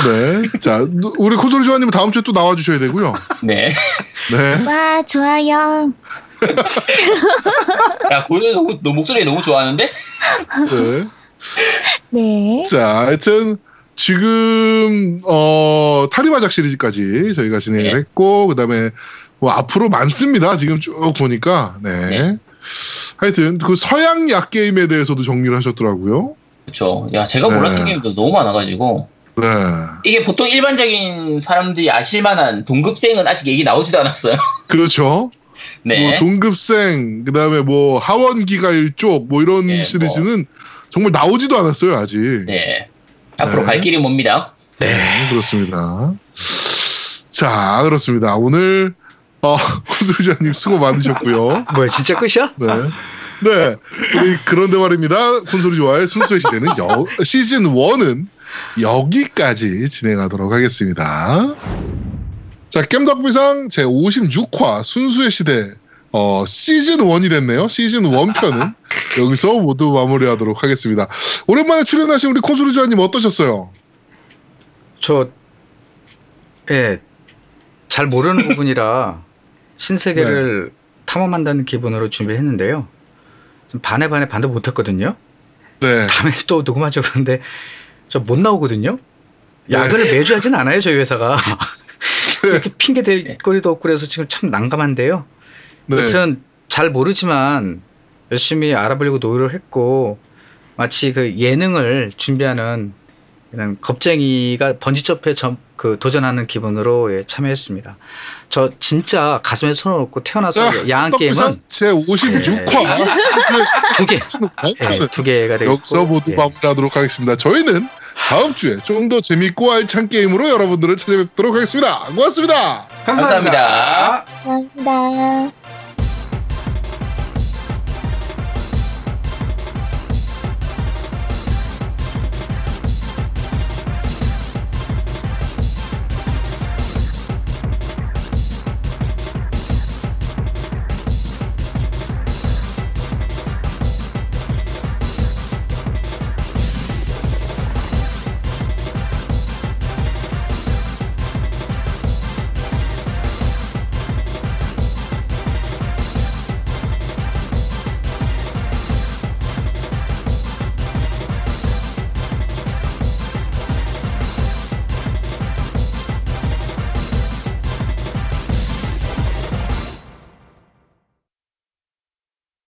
네, 자 우리 콘솔이 조아님 다음 주에 또 나와 주셔야 되고요. 네. 네. 와, 좋아요. 야, 고현 너무 너 목소리 너무 좋아하는데? 네. 네. 자, 하여튼 지금 어 타리바작 시리즈까지 저희가 진행을 네. 했고 그다음에 뭐 앞으로 많습니다. 지금 쭉 보니까 네. 네. 하여튼 그 서양 약 게임에 대해서도 정리를 하셨더라고요. 그렇죠. 야, 제가 몰랐던 네. 게임도 너무 많아가지고 네. 이게 보통 일반적인 사람들이 아실만한 동급생은 아직 얘기 나오지도 않았어요. 그렇죠. 네. 뭐 동급생 그다음에 뭐 하원기가 일족 뭐 이런 네, 시리즈는 정말 나오지도 않았어요 아직. 네. 앞으로 네. 갈 길이 멉니다. 네, 그렇습니다. 자, 그렇습니다. 오늘 어, 콘솔자님 수고 많으셨고요. 뭐야 진짜 끝이야? 네. 네. 우리 그런데 말입니다. 콘솔이 좋아의 순수의 시대는 여, 시즌 1은 여기까지 진행하도록 하겠습니다. 자, 겜덕비상 제 56화 순수의 시대 어, 시즌 1이 됐네요. 시즌 1편은 여기서 모두 마무리하도록 하겠습니다. 오랜만에 출연하신 우리 콘솔이 좋아님 어떠셨어요? 저 예. 잘 모르는 부분이라 신세계를 탐험한다는 기분으로 준비했는데요. 좀 반에 반에 반도 못했거든요. 네. 다음에 또 녹음하죠 그런데 저 못 나오거든요. 야근을 매주 하진 않아요 저희 회사가. 이렇게 핑계 댈 거리도 없고 그래서 지금 참 난감한데요. 네. 여튼 잘 모르지만 열심히 알아보려고 노력을 했고 마치 그 예능을 준비하는 그냥 겁쟁이가 번지점프에 점, 그 도전하는 기분으로 예, 참여했습니다. 저 진짜 가슴에 손을 얹고 태어나서 야한 게임은 제 56화 두 개, 네. 예, 두 개가 되고 여기서 모두 예. 마무리하도록 하겠습니다. 저희는 다음 주에 좀 더 재밌고 알찬 게임으로 여러분들을 찾아뵙도록 하겠습니다. 고맙습니다. 감사합니다. 감사합니다. 감사합니다.